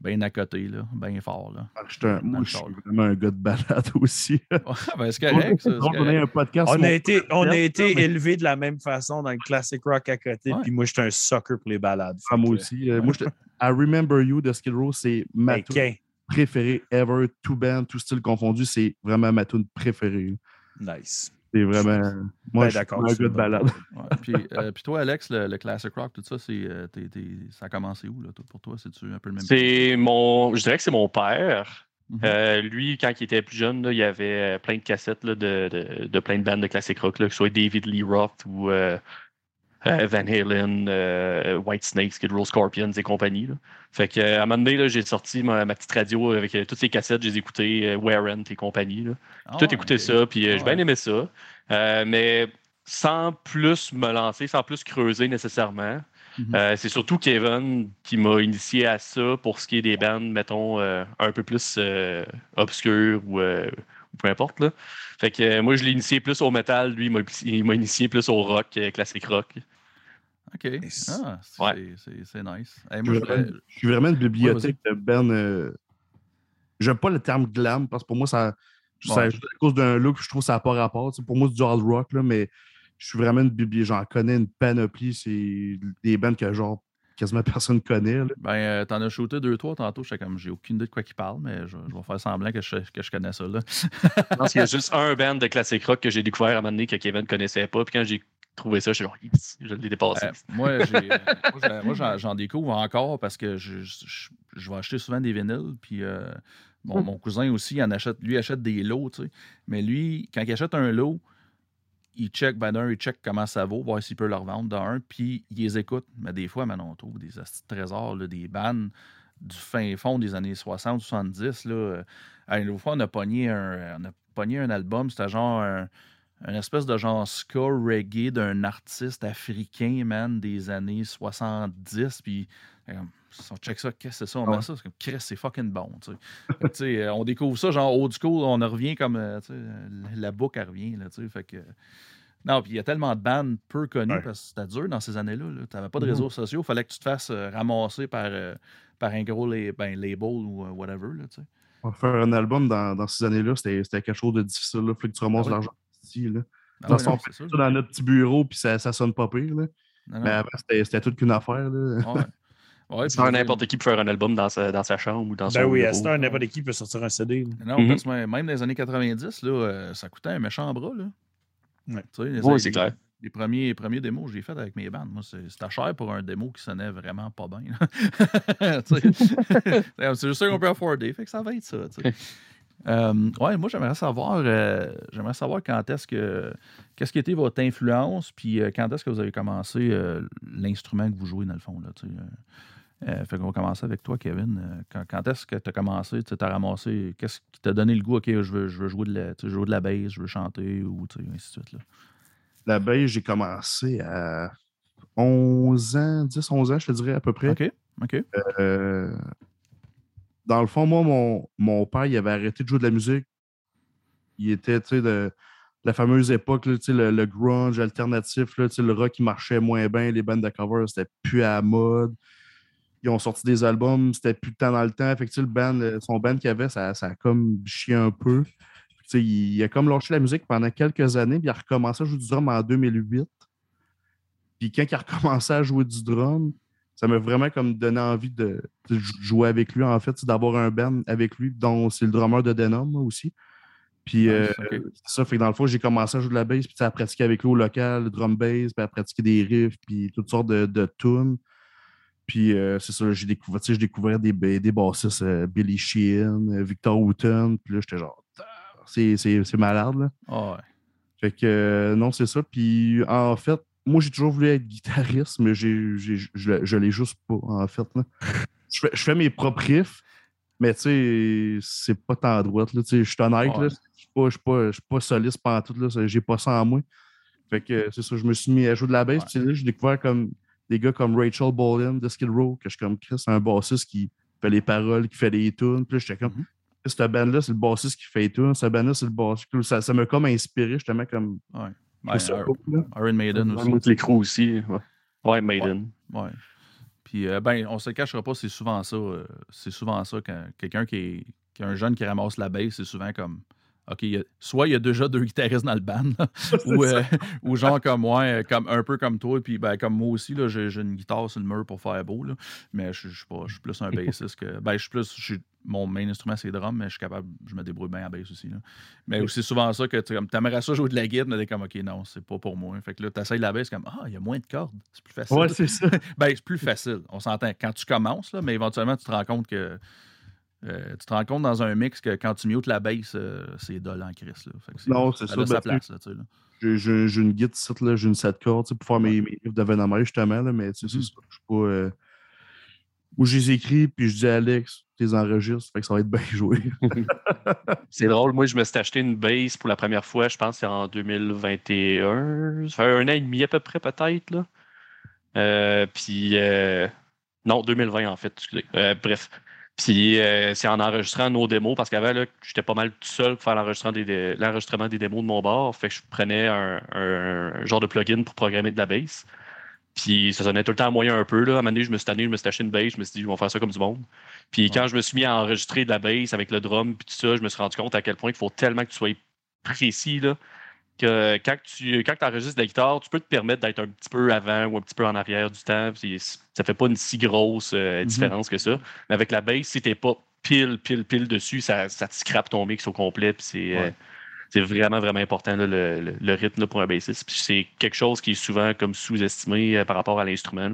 ben à côté, là, ben fort, là. Ah, j'étais un- Dans moi, je suis vraiment un gars de balade aussi. Ouais, ben, c'est correct, ça. c'est Donc, on a correct. un podcast. on sur a mon été, on a été mais- élevés de la même façon dans le classic rock à côté. Ouais. Puis moi, je suis un sucker pour les balades. Ah, moi aussi. Euh, moi, j'étais- I Remember You de Skid Row, c'est ma ben, tune Ken, préférée ever. Tout band, tout style confondu, c'est vraiment ma tune préférée. Nice. C'est vraiment. Moi, je suis d'accord, un gars de balade. Ouais, Puis, euh, puis toi, Alex, le, le classic rock, tout ça, c'est, euh, t'es- t'es- ça a commencé où, là, pour toi? C'est-tu un peu le même C'est mon. Je dirais que c'est mon père. Mhm. Euh, lui, quand il était plus jeune, là, il avait euh, plein de cassettes là, de, de, de plein de bandes de classique rock, là, que ce soit David Lee Roth ou euh, Van Halen, euh, White Snake, Skid Row Scorpions et compagnie. là. Fait que, euh, à un moment donné, j'ai sorti ma, ma petite radio avec euh, toutes ces cassettes, j'ai écouté euh, Warrant et compagnie. Là. Ah Tout écouté ça, puis euh, j'ai bien aimé ça. Euh, mais sans plus me lancer, sans plus creuser nécessairement. Mhm. Euh, c'est surtout Kevin qui m'a initié à ça pour ce qui est des bandes, mettons, euh, un peu plus euh, obscures euh, ou peu importe. Là. Fait que euh, moi, je l'ai initié plus au métal, lui, il m'a- initié plus au rock, euh, classique rock. OK. Nice. Ah, c'est, Ouais. nice. Hey, Je moi, suis je vraiment- voudrais- je suis vraiment une bibliothèque de Ben. euh, J'aime pas le terme glam parce que pour moi, ça, Ouais. à cause d'un look, je trouve que ça n'a pas rapport. Pour moi, c'est du hard rock, là, mais je suis vraiment une bibliothèque. J'en connais une panoplie. C'est des bands que genre quasiment personne connaît. là. Ben, euh, t'en as shooté deux, trois tantôt. J'étais comme, j'ai aucune idée de quoi qu'il parle, mais je, je vais faire semblant que je, que je connais ça, là. Je pense qu'il y a juste un band de classique rock que j'ai découvert à un moment donné que Kevin ne connaissait pas. Puis quand j'ai trouvé ça, je suis genre, je l'ai dépassé. Euh, moi, j'ai- euh, moi, j'ai- moi, j'en, découvre encore parce que je, je- je vais acheter souvent des vinyles. Puis euh, bon, mon cousin aussi, il en achète, lui achète des lots, tu sais. Mais lui, quand il achète un lot, il check, ben d'un, il check comment ça vaut, voir s'il peut le revendre d'un, puis il les écoute. Mais des fois, maintenant, on trouve des trésors, là, des bannes du fin fond des années 60-70. Là. Euh, une fois, on a pogné un, on a pogné un album, c'était genre un, un espèce de genre ska reggae d'un artiste africain, man, des années 70. Puis, euh, on check ça, qu'est-ce que c'est ça? On Ah met ouais. ça, c'est comme, Chris, c'est fucking bon. tu sais. Fait euh, on découvre ça, genre old school, on en revient comme. euh, euh, la boucle, elle revient. Là, fait que. Non, puis il y a tellement de bandes peu connues Ouais. parce que c'était dur dans ces années-là. Tu n'avais pas de Mhm. réseaux sociaux. Il fallait que tu te fasses euh, ramasser par, euh, par un gros ben, label ou euh, whatever. Là, Faire un album dans, dans ces années-là, c'était quelque chose de difficile. Il fallait que tu ramasses Ah oui. l'argent ici. Là. Ah Dans ouais, son non, c'est ça. Ça, dans notre petit bureau, puis ça, ça sonne pas pire. Là. Non, non. Mais avant, c'était toute qu'une affaire. Là. Ouais. Ouais, n'importe qui peut faire un album dans sa, dans sa chambre ou dans son Ben oui, à bureau. cette heure, n'importe qui peut sortir un CD. là. Non, Mhm. parce que même dans les années 90, là, euh, ça coûtait un méchant bras. Là. Ouais. Tu sais, les, Oui, c'est clair. Les premiers, les premiers démos que j'ai fait avec mes bandes, moi, c'est- c'était cher pour un démo qui sonnait vraiment pas bien. c'est juste ça qu'on peut afforder, fait que ça va être ça. Euh, ouais, moi j'aimerais savoir, euh, j'aimerais savoir quand est-ce que, qu'est-ce qui était votre influence, puis euh, quand est-ce que vous avez commencé euh, l'instrument que vous jouez dans le fond là. Euh. Fait qu'on va commencer avec toi, Kevin. Euh, Quand, quand est-ce que tu as commencé, tu as ramassé, qu'est-ce qui t'a donné le goût, OK, je veux, je veux jouer, de la, jouer de la bass, je veux chanter, ou ainsi de suite. Là? La baisse, j'ai commencé à 11 ans, 10, 11 ans, je te dirais à peu près. OK, OK. Euh, dans le fond, moi, mon, mon père, il avait arrêté de jouer de la musique. Il était, tu sais, de la fameuse époque, là, le, le grunge alternatif, là, le rock qui marchait moins bien, les bandes de cover, c'était plus à la mode. Ils ont sorti des albums, c'était plus le temps dans le temps. Fait que, tu sais, le band, euh, son band qu'il avait, ça, ça a comme chié un peu. Il, a comme lâché la musique pendant quelques années, puis il a recommencé à jouer du drum en 2008. Puis quand il a recommencé à jouer du drum, ça m'a vraiment comme donné envie de, de jou- jouer avec lui, en fait, d'avoir un band avec lui, dont c'est le drummer de Denom aussi. Puis euh, ça, fait que dans le fond, j'ai commencé à jouer de la bass, puis à pratiquer avec lui au local, le drum bass, puis à pratiquer des riffs, puis toutes sortes de, de tunes. Puis euh, c'est ça, j'ai découvert, tu sais, j'ai découvert des, ba- des bassistes, euh, Billy Sheehan, euh, Victor Wooten, puis là, j'étais genre, Ah, c'est c'est- c'est malade, là. Ah ouais. Fait que euh, non, c'est ça. Puis en fait, moi, j'ai toujours voulu être guitariste, mais j'ai, j'ai- je, je l'ai juste pas, en fait. là. Je, fais, je fais mes propres riffs, mais tu sais, c'est pas tant droite. Là, tu sais, je suis honnête, Ouais. là, je suis pas, pas, pas soliste pantoute, là, ça- j'ai pas ça en moi. Fait que c'est ça, je me suis mis à jouer de la basse, puis là, j'ai découvert comme des gars comme Rachel Bolin de Skid Row, que je suis comme Chris, c'est un bassiste qui fait les paroles, qui fait les tunes. Puis là, j'étais comme, Mhm. cette band-là, c'est le bassiste qui fait les tunes, cette band-là, c'est le bassiste. Ça, ça m'a comme inspiré, justement, comme. Ouais. là. Iron Maiden aussi. Crue aussi. Ouais, Ouais, Maiden. Ouais. Puis, euh, ben, on se le cachera pas, c'est souvent ça. euh, c'est souvent ça quand quelqu'un qui est, qui est un jeune qui ramasse la basse, c'est souvent comme. OK, soit il y a déjà deux guitaristes dans le band, là, ou, euh, ou genre comme moi, euh, comme, un peu comme toi, puis ben, comme moi aussi, j'ai, une guitare sur le mur pour faire beau, là, mais je, suis pas, je suis plus un bassiste que. Ben, je suis plus. mon main instrument, c'est le drum, mais je suis capable, je me débrouille bien à bass aussi. Là. Mais c'est souvent ça que tu comme, aimerais ça jouer de la guitare, mais t'es comme, OK, non, c'est pas pour moi. Fait que là, tu essayes la bass, comme, ah, il y a moins de cordes, c'est plus facile. Ouais, c'est ça. Ben, c'est plus facile. On s'entend. Quand tu commences, là, mais éventuellement, tu te rends compte que. Euh, tu te rends compte dans un mix que quand tu mutes la bass, euh, c'est dol en crise. Là. Fait que c'est- Non, c'est ça. ça, a sa ben, place, là, tu sais, là. J'ai- une guide site, là, j'ai une 7 cordes pour faire mes, mes livres de Venomère, justement, là, mais tu sais, c'est ça. Je suis pas. euh, Où je les écris, puis je dis à Alex, tu les enregistres, fait que ça va être bien joué. C'est drôle, moi je me suis acheté une base pour la première fois, je pense que c'est en 2021. Ça fait un an et demi à peu près peut-être. là. Euh, puis euh, non, 2020 en fait, excusez. Euh, bref. Puis euh, c'est en enregistrant nos démos, parce qu'avant, là, j'étais pas mal tout seul pour faire l'enregistrement des, démos de mon bar. Fait que je prenais un, un- un genre de plugin pour programmer de la bass. Puis ça sonnait tout le temps moyen un peu. Là. À un moment donné, je me suis tanné, je me suis acheté une bass, je me suis dit, je vais faire ça comme du monde. Puis quand je me suis mis à enregistrer de la bass avec le drum puis tout ça, je me suis rendu compte à quel point il faut tellement que tu sois précis là, que quand tu quand enregistres de la guitare, tu peux te permettre d'être un petit peu avant ou un petit peu en arrière du temps. Ça fait pas une si grosse euh, Mhm. différence que ça. Mais avec la bass, si t'es pas pile, pile, pile dessus, ça, ça te scrape ton mix au complet. C'est euh, Ouais. c'est vraiment, vraiment important là, le, le- le rythme là, pour un bassiste. C'est quelque chose qui est souvent comme sous-estimé euh, par rapport à l'instrument.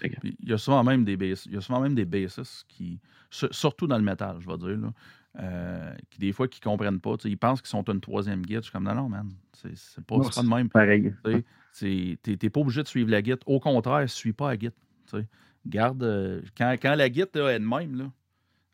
Puis Il y a souvent même des bass- il y a souvent même des bassistes qui, sur- surtout dans le métal, je vais dire, là, euh, qui des fois qui comprennent pas. tu sais, Ils pensent qu'ils sont une troisième guide. Je suis comme non, non, man. C'est pas, de même. Pareil. Tu sais, c'est- T'es t'es pas obligé de suivre la guide. Au contraire, suis pas la guide. tu sais. Garde. euh, quand, quand la guide là, est de même, là,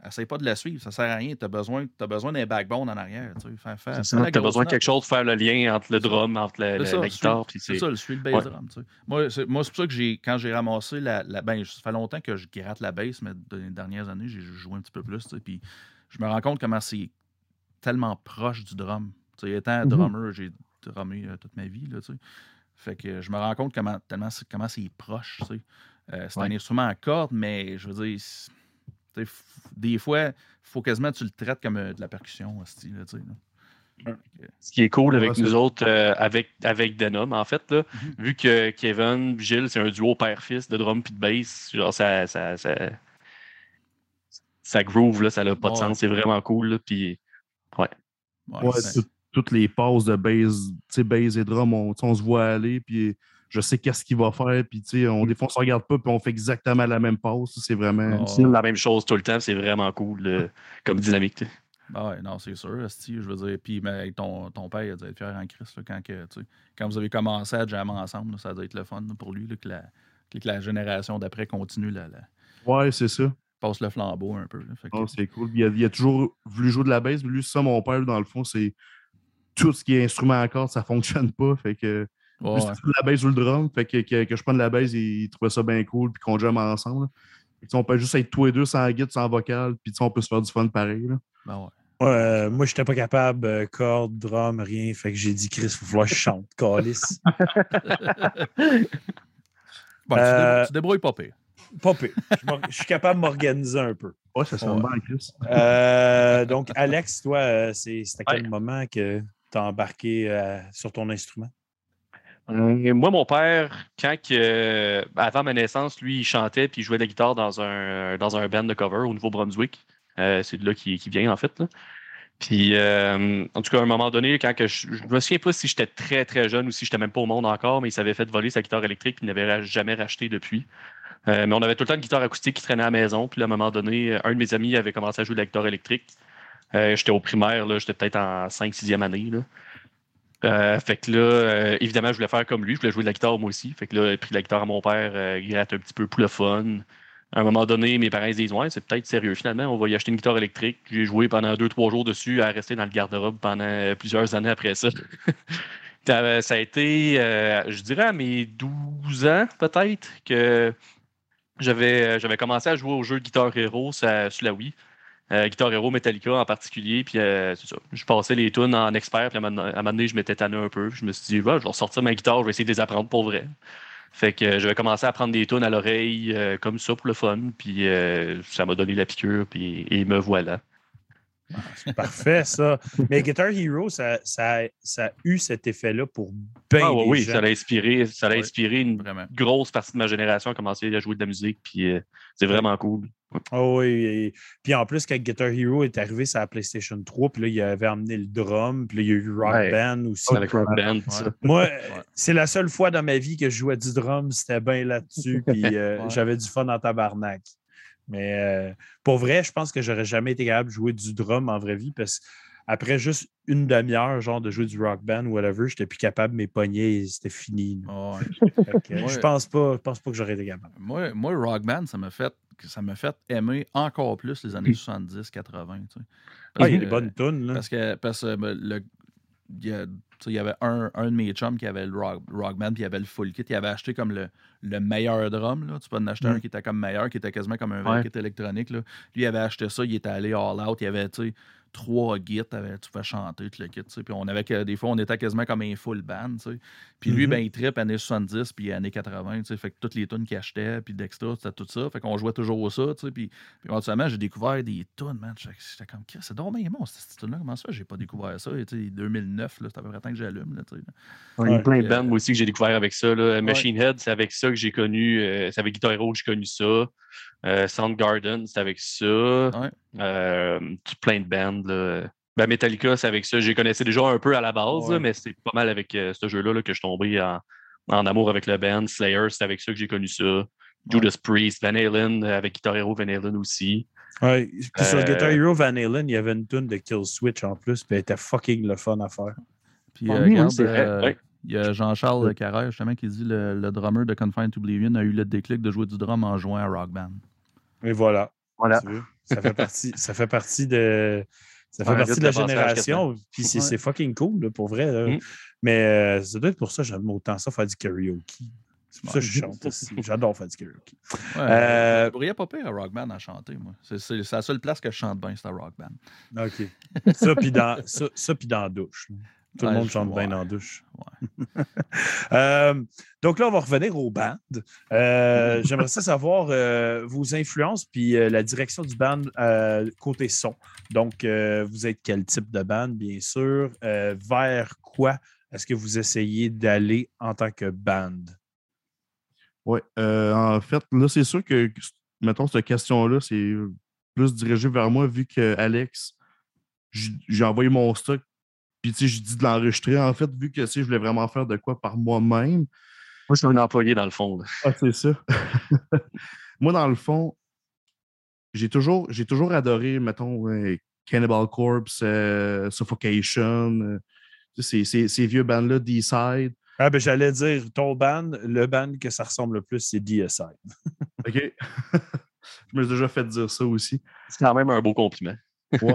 essaye pas de la suivre, ça sert à rien. Tu as besoin, as besoin d'un backbone en arrière. Tu as besoin de quelque chose pour faire le lien entre le drum, entre la, la, guitare. C'est ça, le suit le bass drum. Moi, c'est pour ça que j'ai, quand j'ai ramassé la, la ben, ça fait longtemps que je gratte la bass, mais dans les dernières années, j'ai joué un petit peu plus. Puis je me rends compte comment c'est tellement proche du drum. sais, étant mm-hmm. drummer, j'ai drummé euh, toute ma vie. Là, fait que je me rends compte comment, tellement, comment c'est proche. Euh, c'est un instrument à cordes, mais je veux dire, des fois, il faut quasiment que tu le traites comme euh, de la percussion. Ce qui est cool avec nous autres, avec, avec Denom, en fait, là, mm-hmm. vu que Kevin, Gilles, c'est un duo père-fils de drum et de bass, genre ça, ça, ça, ça groove, là, ça n'a pas de sens, c'est vraiment cool. Là, puis, ouais. ouais toutes les passes de base, base et drum, on, on, se voit aller, puis je sais qu'est-ce qu'il va faire, puis on, des fois, on se regarde pas, puis on fait exactement la même passe. C'est vraiment. C'est la même chose tout le temps, c'est vraiment cool comme dynamique. Ah ouais, non, c'est sûr, je veux dire. Puis mais, ton, ton père, il a dû être fier en Christ quand, que, quand vous avez commencé à jammer ensemble, ça doit être le fun pour lui que, la, que, la, génération d'après continue. Ouais, c'est ça passe le flambeau un peu. Ah, c'est cool. Il a, toujours voulu jouer de la baisse, mais lui, ça, mon père, dans le fond, c'est tout ce qui est instrument à cordes, ça fonctionne pas. Fait que la baisse ou le drum, fait que, que, je prenne la baisse, il, trouvait ça bien cool, puis qu'on jamme ensemble. on peut juste être tous les deux sans guide, sans vocal, puis on peut se faire du fun pareil. Là. Ben ouais. Euh, moi, j'étais pas capable, euh, corde, drum, rien. Fait que j'ai dit, Chris, il faut falloir que je chante, calice. bon, euh, tu, débrouilles pas pire. Pas. Je, suis capable de m'organiser un peu. Ouais, ça sonne bien, Chris. donc, Alex, toi, c'était quel moment que tu as embarqué sur ton instrument? moi, mon père, quand avant ma naissance, lui, il chantait puis il jouait de la guitare dans un, dans un band de cover au Nouveau-Brunswick. c'est de là qu'il vient, en fait. Puis, en tout cas, à un moment donné, quand que je, ne me souviens pas si j'étais très, très jeune ou si j'étais même pas au monde encore, mais il s'avait fait voler sa guitare électrique et il n'avait jamais racheté depuis. Euh, mais on avait tout le temps une guitare acoustique qui traînait à la maison. Puis à un moment donné, un de mes amis avait commencé à jouer de la guitare électrique. Euh, j'étais au primaire, j'étais peut-être en 5-6e année. Euh, fait que là, évidemment, je voulais faire comme lui. Je voulais jouer de la guitare moi aussi. Fait que là, j'ai pris la guitare à mon père, il gratte un petit peu pour le fun. À un moment donné, mes parents se disent Ouais, c'est peut-être sérieux finalement, on va y acheter une guitare électrique. J'ai joué pendant 2-3 jours dessus à rester dans le garde-robe pendant plusieurs années après ça. ça a été, je dirais, à mes 12 ans peut-être que j'avais, euh, j'avais commencé à jouer au jeu Guitar Hero sur, la Wii. Euh, Guitar Hero Metallica en particulier. Puis euh, c'est ça. Je passais les tunes en expert. Puis à un moment donné, je m'étais tanné un peu. je me suis dit, je vais ressortir ma guitare, je vais essayer de les apprendre pour vrai. Fait que je vais à prendre des tunes à l'oreille comme ça pour le fun. Puis ça m'a donné la piqûre. Puis, et me voilà. C'est parfait, ça. Mais Guitar Hero, ça, ça, a eu cet effet-là pour bien ah, Oui, ça a inspiré, ça a inspiré une grosse partie de ma génération à commencer à jouer de la musique, puis euh, c'est vraiment cool. Oh oui, puis en plus, quand Guitar Hero est arrivé sur la PlayStation 3, puis là, il avait amené le drum, puis là, il y a eu Rock Band aussi. Avec Rock Band, Moi, c'est la seule fois dans ma vie que je jouais du drum, c'était bien là-dessus, puis euh, j'avais du fun en tabarnak. Mais euh, pour vrai, je pense que j'aurais jamais été capable de jouer du drum en vraie vie parce qu'après juste une demi-heure, genre de jouer du rock band ou whatever, j'étais plus capable, mes poignets, c'était fini. je pense pas, je pense pas que j'aurais été capable. Moi, moi, rock band, ça m'a fait ça m'a fait aimer encore plus les années 70-80. Ah, il y a des bonnes tunes. Là. Parce que, parce que ben, le, il y avait un, un, de mes chums qui avait le rock, Rockman, puis il avait le full kit. Il avait acheté comme le, le meilleur drum. Là. Tu peux en acheter un mm. qui était comme meilleur, qui était quasiment comme un vrai kit électronique. Là. Lui, il avait acheté ça, il était allé all out. Il avait, tu sais, trois guides, tu fais chanter tout le kit. Puis on avait des fois, on était quasiment comme un full band. Puis lui, mm-hmm. ben, il trip années 70 puis années 80. Fait que toutes les tunes qu'il achetait, puis Dexter, c'était tout ça. Fait qu'on jouait toujours ça. Puis, puis éventuellement, j'ai découvert des tunes, man. J'étais comme, c'est dommage bon, cette tune-là. Comment ça, j'ai pas découvert ça? 2009, c'est à peu près temps que j'allume. Il y a plein de bands aussi que j'ai découvert avec ça. Machine Head, c'est avec ça que j'ai connu. Euh, c'est avec Guitar Hero que j'ai connu ça. Euh, Soundgarden, c'est avec ça. Euh, plein de bands. Ben, Metallica, c'est avec ça. J'ai connaissais déjà un peu à la base, mais c'est pas mal avec euh, ce jeu-là que je suis tombé en, amour avec le band. Slayer, c'est avec ça que j'ai connu ça. Judas Priest, Van Halen, avec Guitar Hero Van Halen aussi. Ouais, puis sur Guitar Hero Van Halen, il y avait une tune de Kill Switch en plus, puis elle était fucking le fun à faire. Puis, regarde, il y a Jean-Charles Carrère, justement, qui dit le, le drummer de Confined to Oblivion a eu le déclic de jouer du drum en jouant à Rock Band. Et voilà. Voilà. Ça fait partie, ça fait partie de. Ça fait Ouais, partie de la génération. Puis c'est Ouais. fucking cool, là, pour vrai. là. Mm. Mais euh, ça doit être pour ça que j'aime autant ça faire du karaoke. C'est pour ça que je chante aussi. J'adore faire du karaoke. Ouais, Euh, Vous pourriez pas pire à Rock Band à chanter, moi. C'est la seule place que je chante bien, c'est à Rock Band. OK. Ça, puis dans, ça, dans la douche. Tout Ouais, le monde chante bien la douche. Euh, donc là, on va revenir au band. Euh, J'aimerais ça savoir euh, vos influences puis euh, la direction du band euh, côté son. Donc, euh, vous êtes quel type de band, bien sûr? Euh, vers quoi est-ce que vous essayez d'aller en tant que band? Oui. en fait, là, c'est sûr que, mettons, cette question-là, c'est plus dirigé vers moi, vu que Alex, j'ai envoyé mon stock, puis tu sais, j'ai dit de l'enregistrer, en fait, vu que tu sais, je voulais vraiment faire de quoi par moi-même. Moi, je suis un employé dans le fond. là. Ah, c'est ça. Moi, dans le fond, j'ai toujours, j'ai toujours adoré, mettons, euh, Cannibal Corpse, euh, Suffocation, euh, tu sais, ces, ces- ces vieux bands-là, D-Side. Ah, ben, j'allais dire, ton band, le band que ça ressemble le plus, c'est DSI. OK? je me suis déjà fait dire ça aussi. C'est quand même un beau compliment. Ouais.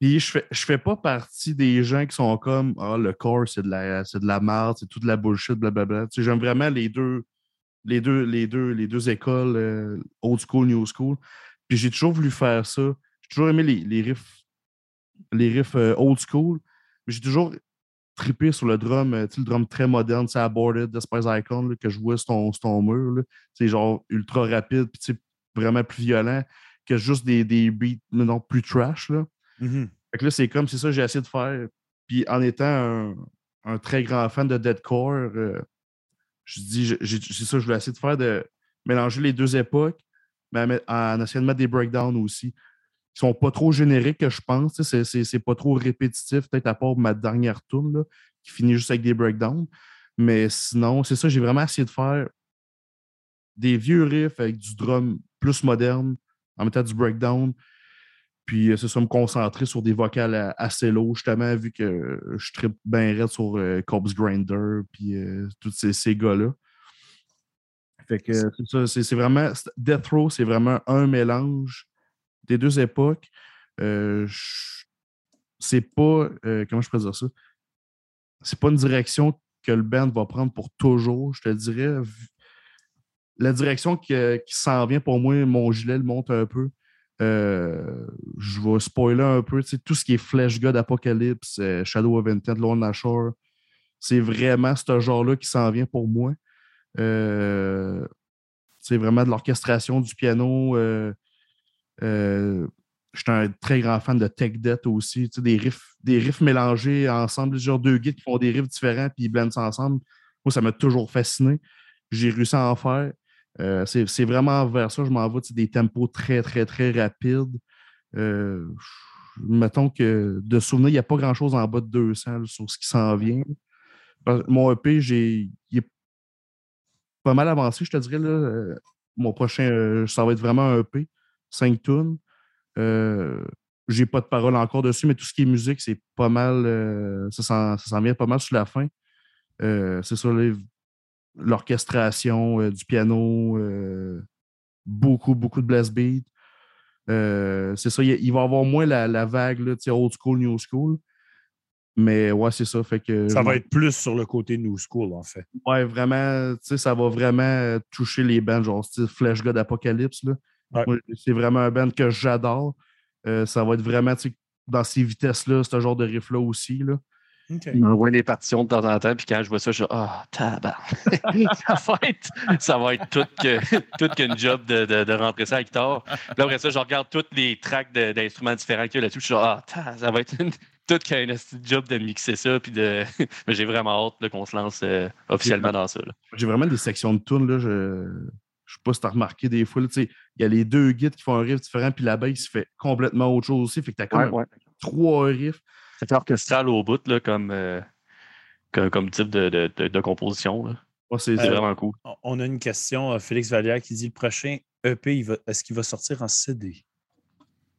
Puis je fais, je fais pas partie des gens qui sont comme Ah, le corps, c'est de la c'est de la merde, c'est toute la bullshit, blablabla. Tu sais, j'aime vraiment les deux, les deux, les deux, les deux écoles, euh, old school, new school. Puis j'ai toujours voulu faire ça. J'ai toujours aimé les, les riffs, les riffs euh, old school. Mais j'ai toujours trippé sur le drum, euh, tu sais, le drum très moderne, c'est Aborted, Despise Icon, que je vois sur ton, sur ton mur. C'est genre ultra rapide, puis vraiment plus violent que juste des, des beats, non, plus trash. Là. Mhm. Fait que là, c'est comme, c'est ça que j'ai essayé de faire. Puis en étant un, très grand fan de Deadcore, euh, je dis, c'est ça que je voulais essayer de faire, de mélanger les deux époques, mais en en essayant de mettre des breakdowns aussi. Qui sont pas trop génériques, je pense. c'est pas trop répétitif, peut-être à part ma dernière tourne, là, qui finit juste avec des breakdowns. Mais sinon, c'est ça, j'ai vraiment essayé de faire des vieux riffs avec du drum plus moderne, en mettant du breakdown. Puis euh, c'est ça, me concentrer sur des vocales à- assez low, justement, vu que euh, je tripe bien raide sur euh, Corpse Grinder, puis euh, tous ces, ces gars-là. Fait que euh, c'est ça, c'est vraiment. Death Row, c'est vraiment un mélange des deux époques. Euh, c'est pas. euh, comment je peux dire ça? C'est pas une direction que le band va prendre pour toujours, je te dirais. La direction qui, euh, qui s'en vient pour moi, mon gilet le monte un peu. Euh, je vais spoiler un peu. Tout ce qui est Flesh God, Apocalypse, euh, Shadow of Intent, Lord Nashor, c'est vraiment ce genre-là qui s'en vient pour moi. Euh, c'est vraiment de l'orchestration du piano. Je suis un très grand fan de Tech Death aussi. Des riffs, des riffs mélangés ensemble, genre deux guides qui font des riffs différents puis ils blendent ça ensemble. Moi, ça m'a toujours fasciné. J'ai réussi à en faire. Euh, c'est vraiment vers ça, je m'en vais, des tempos très, très, très rapides. Euh, mettons que de souvenir, il n'y a pas grand-chose en bas de 200 là, sur ce qui s'en vient. Mon EP, j'ai, il est pas mal avancé, je te dirais. Là, Euh, mon prochain, ça va être vraiment un EP, 5 tunes. Euh, j'ai pas de parole encore dessus, mais tout ce qui est musique, c'est pas mal. ça s'en vient pas mal sur la fin. C'est ça, les- l'orchestration euh, du piano, euh, beaucoup, beaucoup de blast beat. Euh, c'est ça, il, il va y avoir moins la, la vague là, old school, new school. Mais ouais, c'est ça. Fait que Ça va être plus sur le côté New School, en fait. Ouais, vraiment, tu sais, ça va vraiment toucher les bands, genre style Flash God Apocalypse. Là. Ouais. C'est vraiment un band que j'adore. Ça va être vraiment, tu sais, dans ces vitesses-là, ce genre de riff-là aussi. Là. OK. Il m'envoie des partitions de temps en temps, puis quand je vois ça, je dis Ah, tabac. ça va être, ça va être tout, que, tout qu'une job de, de, de rentrer ça à la guitare. Puis là, après ça, je regarde toutes les tracks de- d'instruments différents qu'il y a là-dessus. Je suis Ah, ça va être une, tout qu'un esti de job de mixer ça. Puis de... Mais j'ai vraiment hâte qu'on se lance euh, officiellement dans ça. là. J'ai vraiment des sections de tunes. Là, je je sais pas si tu as remarqué des fois. là, tu sais, Il y a les deux guides qui font un riff différent, puis la bass fait complètement autre chose aussi. Fait que tu as comme Ouais, ouais. trois riffs. C'est orchestral au bout là, comme, euh, comme, comme type de, de, de- de composition. c'est C'est Euh, vraiment cool. On- On a une question, euh, Félix Vallière, qui dit le prochain EP, il va- est-ce qu'il va sortir en CD?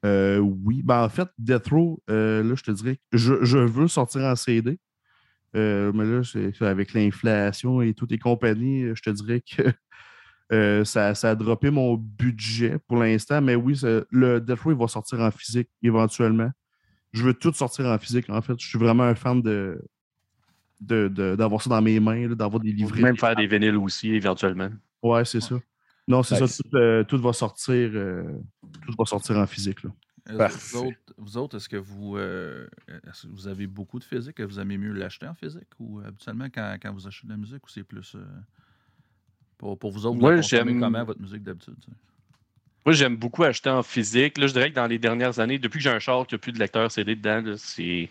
Euh, oui. Ben, en fait, Death Row, euh, là, je te dirais que je, je veux sortir en CD. Euh, mais là, c'est- avec l'inflation et toutes les compagnies, je te dirais que Euh, ça, ça a droppé mon budget pour l'instant, mais oui, le Death Row il va sortir en physique éventuellement. Je veux tout sortir en physique, en fait. Je suis vraiment un fan de de- de- d'avoir ça dans mes mains, d'avoir des livrets. Même faire des vinyles aussi, éventuellement. Ouais, c'est ça. Non, c'est Nice. ça. Tout, euh, tout va sortir. euh, tout va sortir en physique. Là. Parfait. Vous autres, vous autres, est-ce que vous, euh, que vous avez beaucoup de physique? Vous aimez mieux l'acheter en physique ou habituellement quand, quand vous achetez de la musique ou c'est plus euh, pour, pour vous autres, vous Moi, la consommez j'aime- comment votre musique d'habitude? Moi, j'aime beaucoup acheter en physique. Là, je dirais que dans les dernières années, depuis que j'ai un char qui n'a plus de lecteur CD dedans, là, Ouais.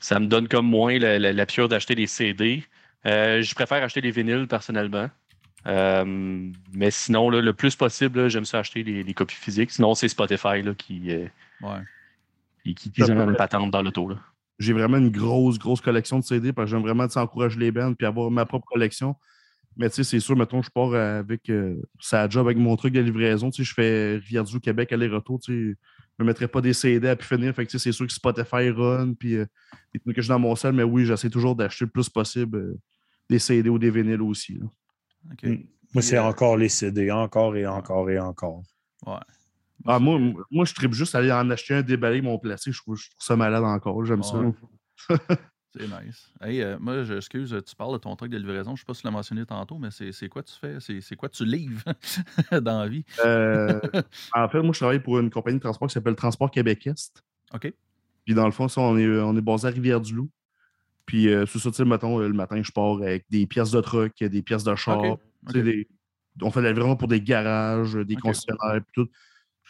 ça me donne comme moins la, la, la piqûre d'acheter des CD. Euh, je préfère acheter des vinyles personnellement. Euh, mais sinon, là, le plus possible, j'aime ça acheter les, les copies physiques. Sinon, c'est Spotify là, qui, euh, Ouais. qui, qui, une patente dans l'auto. là. J'ai vraiment une grosse, grosse collection de CD parce que j'aime vraiment encourager les bands puis avoir ma propre collection. Mais tu sais, c'est sûr, mettons, je pars avec euh, ça job avec mon truc de livraison. Tu sais, je fais Rivière-du Québec aller-retour. Tu sais, je ne mettrais pas des CD à pu finir. Fait que tu sais, c'est sûr que Spotify run puis euh, des trucs que j'ai dans mon sel. Mais oui, j'essaie toujours d'acheter le plus possible euh, des CD ou des vinyles aussi. là. OK. Mm. Moi, c'est Puis, encore les CD, encore et encore et encore. Ouais. Ah, moi, moi, je tripe juste à aller en acheter un, déballer mon placé. Je trouve, je trouve ça malade encore. J'aime ça. C'est nice. Hey, euh, moi, je excuse, tu parles de ton truc de livraison. Je sais pas si tu l'as mentionné tantôt, mais c'est quoi tu fais? C'est quoi tu livres dans la vie? Euh, en fait, moi, je travaille pour une compagnie de transport qui s'appelle Transport Québec-Est. OK. Puis dans le fond, ça, on est, on est basé à Rivière-du-Loup. Puis euh, c'est ça, tu sais, mettons, le matin, je pars avec des pièces de truck, des pièces de char. Des- on fait de la livraison pour des garages, des concessionnaires, puis tout.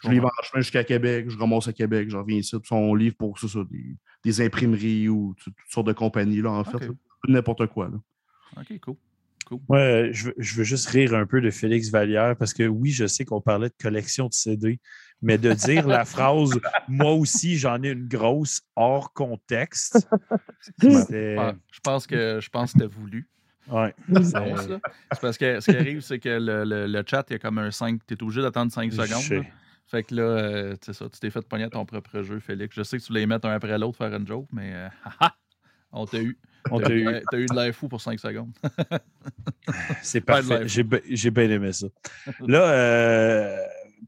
Je livre en chemin jusqu'à Québec, je ramasse à Québec, je reviens ici. Puis on livre pour ça, ça, des, des imprimeries ou tout- toutes sortes de compagnies, là, en fait. N'importe quoi. Là. OK, cool. Cool. Euh, je, veux- je veux juste rire un peu de Félix Vallière parce que oui, je sais qu'on parlait de collection de CD, mais de dire la phrase Moi aussi, j'en ai une grosse hors contexte. c'était- je pense que je pense que t'as voulu. ouais, Non, c'est- parce que ce qui arrive, c'est que le, le- le chat, il y a comme un 5. Tu es obligé d'attendre 5 Je secondes. Fait que là, euh, c'est ça, tu t'es fait pogner à ton propre jeu, Félix. Je sais que tu voulais les mettre un après l'autre, faire une joke, mais euh, haha, on t'a eu. On T'as t'a eu. T'as eu de l'air fou pour 5 secondes. C'est parfait. J'ai bien aimé ça. Là, euh,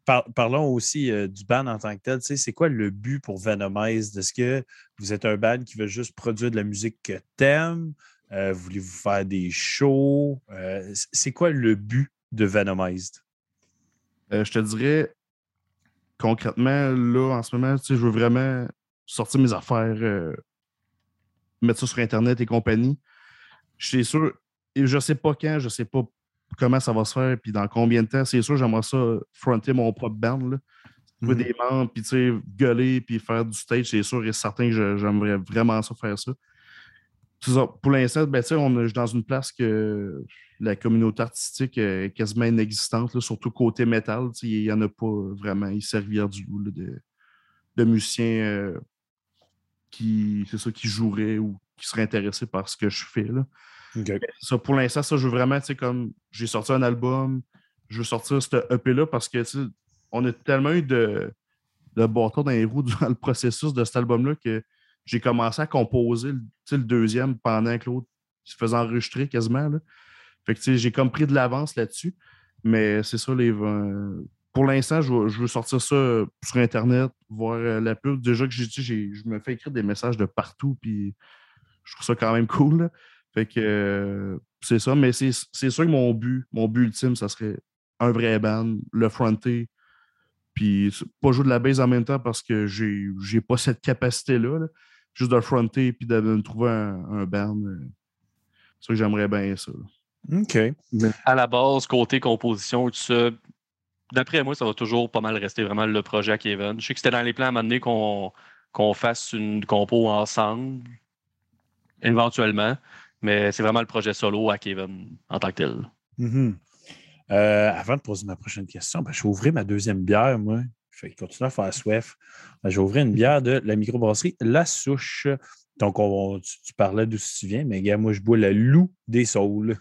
par- parlons aussi euh, du band en tant que tel. Tu sais, C'est quoi le but pour Venomized? Est-ce que vous êtes un band qui veut juste produire de la musique que t'aimes? Euh, Voulez-vous faire des shows? Euh, C'est quoi le but de Venomized? Euh, je te dirais, concrètement, là, en ce moment, je veux vraiment sortir mes affaires, euh, mettre ça sur Internet et compagnie. Je suis sûr, et je sais pas quand, je sais pas comment ça va se faire, puis dans combien de temps. C'est sûr, j'aimerais ça fronter mon propre band, là. Trouver Mhm. des membres, puis tu sais, gueuler, puis faire du stage, c'est sûr et certain que j'aimerais vraiment ça faire ça. Pour l'instant, ben, on est dans une place que la communauté artistique est quasiment inexistante, là, surtout côté métal. Il n'y en a pas vraiment ici à Rivière-du-Loup là, de, de musiciens euh, qui, c'est ça, qui joueraient ou qui seraient intéressés par ce que je fais. Là. Ça, pour l'instant, ça, je veux vraiment, comme j'ai sorti un album, je veux sortir ce EP-là parce que, on a tellement eu de, de dans les roues durant le processus de cet album-là que j'ai commencé à composer le deuxième pendant que l'autre se faisait enregistrer quasiment. Là. Fait que, j'ai comme pris de l'avance là-dessus. Mais c'est ça, les. euh, pour l'instant, je veux, sortir ça sur Internet, voir euh, la pub. Déjà que j'ai, j'ai- je me fais écrire des messages de partout, puis je trouve ça quand même cool. Fait que euh, c'est ça, mais c'est sûr que mon but, mon but ultime, ça serait un vrai band, le fronter, puis pas jouer de la base en même temps parce que j'ai pas cette capacité-là. là. Juste de fronter puis de, de trouver un, un band. euh, C'est sûr que j'aimerais bien ça. OK. À la base, côté composition, tout ça, d'après moi, ça va toujours pas mal rester vraiment le projet à Kevin. Je sais que c'était dans les plans à un moment donné qu'on qu'on fasse une compo ensemble, éventuellement, mais c'est vraiment le projet solo à Kevin en tant que tel. Mhm. Euh, avant de poser ma prochaine question, ben, je vais ouvrir ma deuxième bière, moi. Je vais continuer à faire soif. Ben, je vais ouvrir une bière de la microbrasserie La Souche. Donc, on- tu, tu parlais d'où tu viens, mais gars, moi, je bois la loup des saules.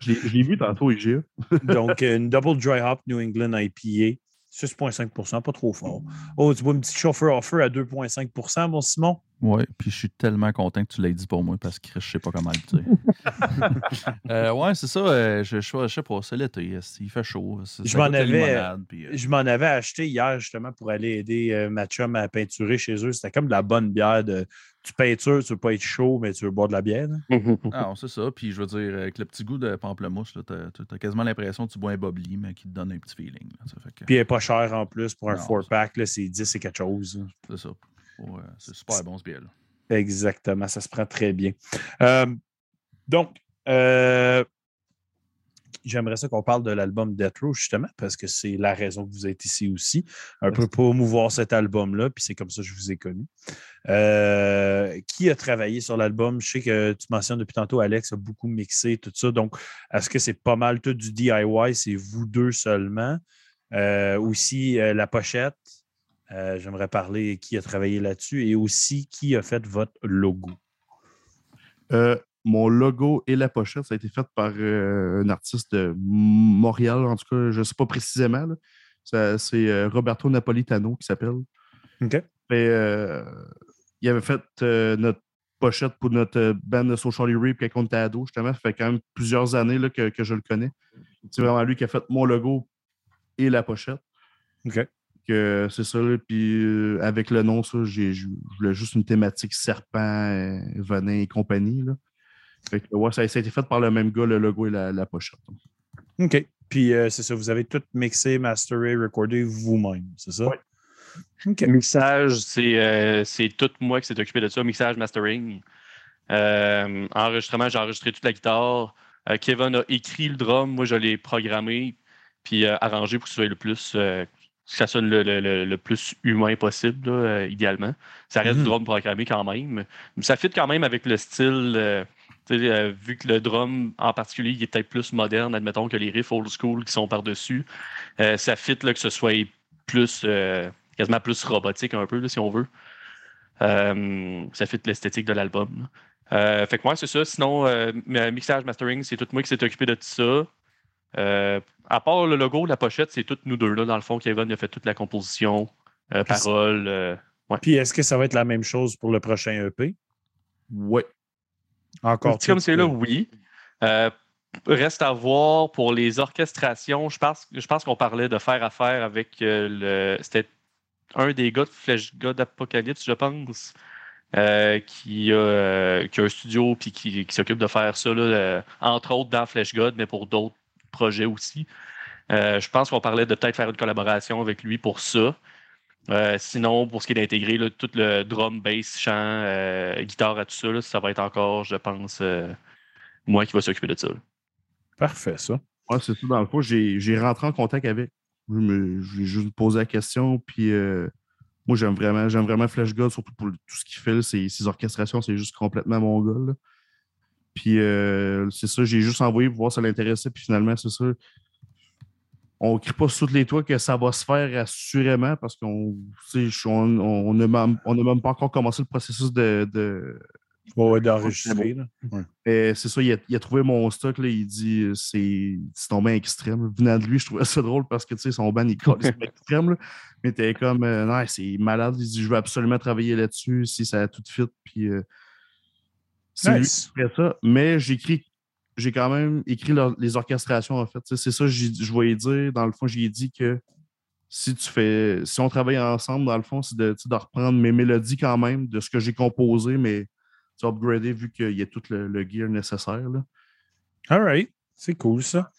Je l'ai- vu tantôt, IGA. Donc, une Double Dry Hop New England IPA, 6,5% pas trop fort. Oh, tu bois une petite chauffeur offer à 2,5% mon Simon? Ouais, puis je suis tellement content que tu l'aies dit pour moi parce que je sais pas comment le dire. Euh, ouais, c'est ça. euh, je, je, je sais pas, c'est l'été. Il fait chaud. Je m'en avais- puis, euh, Je m'en avais acheté hier justement pour aller aider euh, ma chum à peinturer chez eux. C'était comme de la bonne bière de tu peintures, tu veux pas être chaud, mais tu veux boire de la bière. là. Ah, non, c'est ça. Puis je veux dire, avec le petit goût de pamplemousse, t'as- t'as quasiment l'impression que tu bois un bubbly, mais qui te donne un petit feeling. là, ça fait que- Puis elle est pas cher en plus pour un Non, 4-pack, là, c'est 10 et quelque chose. c'est ça. C'est super bon ce bière-là. Exactement, ça se prend très bien. Euh, donc, euh, j'aimerais ça qu'on parle de l'album Death Row, justement, parce que c'est la raison que vous êtes ici aussi. Un peu promouvoir cet album-là, puis c'est comme ça que je vous ai connu. Euh, qui a travaillé sur l'album? Je sais que tu mentionnes depuis tantôt, Alex a beaucoup mixé, tout ça. Donc, est-ce que c'est pas mal tout du DIY? C'est vous deux seulement? Euh, aussi, euh, la pochette. Euh, J'aimerais parler qui a travaillé là-dessus et aussi qui a fait votre logo. Euh, mon logo et la pochette, ça a été fait par euh, un artiste de Montréal, en tout cas, je ne sais pas précisément. C'est Roberto Napolitano qui s'appelle. OK. Mais, il avait fait notre pochette pour notre band de Social Reap quand on était ado, justement. Ça fait quand même plusieurs années là, que, que je le connais. C'est vraiment lui qui a fait mon logo et la pochette. OK. Que c'est ça. là. Puis euh, avec le nom, ça, j'ai, je voulais juste une thématique serpent, euh, venin et compagnie. Là. Fait que, ouais, ça, ça a été fait par le même gars, le logo et la, la pochette. OK. Puis euh, c'est ça, vous avez tout mixé, masteré, recordé vous-même, c'est ça? OK. Mixage, c'est euh, c'est tout moi qui s'est occupé de ça. Mixage, mastering. Euh, enregistrement, j'ai enregistré toute la guitare. Euh, Kevin a écrit le drum, moi je l'ai programmé, puis euh, arrangé pour que ce soit le plus, euh, ça sonne le, le- le- le plus humain possible, là, euh, idéalement. Ça reste Mhm. du drum programmé quand même. Mais ça fit quand même avec le style. euh, euh, vu que le drum en particulier il est peut-être plus moderne, admettons que les riffs old school qui sont par-dessus, ça fit là, que ce soit plus quasiment plus robotique un peu, là, si on veut. Ça fit l'esthétique de l'album. fait que moi, c'est ça. Sinon, mi- mixage, mastering, c'est tout moi qui s'est occupé de tout ça. Euh, à part le logo, la pochette, c'est toutes nous deux. Là, dans le fond, Kevin a fait toute la composition, euh, Puis- paroles. euh, Puis est-ce que ça va être la même chose pour le prochain EP? Ouais. Encore Petit comme tout, c'est là, oui. Euh, reste à voir pour les orchestrations. Je pense, je pense qu'on parlait de faire affaire avec euh, le. C'était un des gars de Flash God d'Apocalypse, je pense, euh, qui, a, euh, qui a un studio puis qui, qui s'occupe de faire ça, là, euh, entre autres dans Flash God, mais pour d'autres projets aussi. Euh, je pense qu'on parlait de peut-être faire une collaboration avec lui pour ça. Euh, sinon, pour ce qui est d'intégrer là, tout le drum, bass, chant, euh, guitare à tout ça, là, ça va être encore, je pense, euh, moi qui va s'occuper de ça. là. Parfait, ça. Ouais, c'est tout. Dans le fond, j'ai j'ai rentré en contact avec. Je me- J'ai juste posé la question. Puis euh, moi, j'aime vraiment, j'aime vraiment Flash God, surtout pour le- tout ce qu'il fait. là, Ses, ses orchestrations, c'est juste complètement mon gars. Puis euh, c'est ça, j'ai juste envoyé pour voir si ça l'intéressait. Puis finalement, c'est ça. On ne crie pas sur tous les toits que ça va se faire assurément parce qu'on on on n'a même, pas encore commencé le processus de, de, Ouais, d'enregistrer. Ouais. euh, c'est ça, il a, il a trouvé mon stock, là, il dit euh, c'est tombé extrême. Venant de lui, je trouvais ça drôle parce que tu sais, son ban, il colle c'est extrême. Là. Mais t'es comme euh, non, c'est malade. Il dit je veux absolument travailler là-dessus si ça a tout fit. Puis c'est lui Nice. qui ça. Mais j'écris j'ai quand même écrit leur- les orchestrations en fait. C'est ça, je voyais dire. Dans le fond, j'ai dit que si tu fais si on travaille ensemble, dans le fond, c'est de, reprendre mes mélodies quand même, de ce que j'ai composé, mais upgrader vu qu'il y a tout le, le gear nécessaire. Là. All right. C'est cool, ça.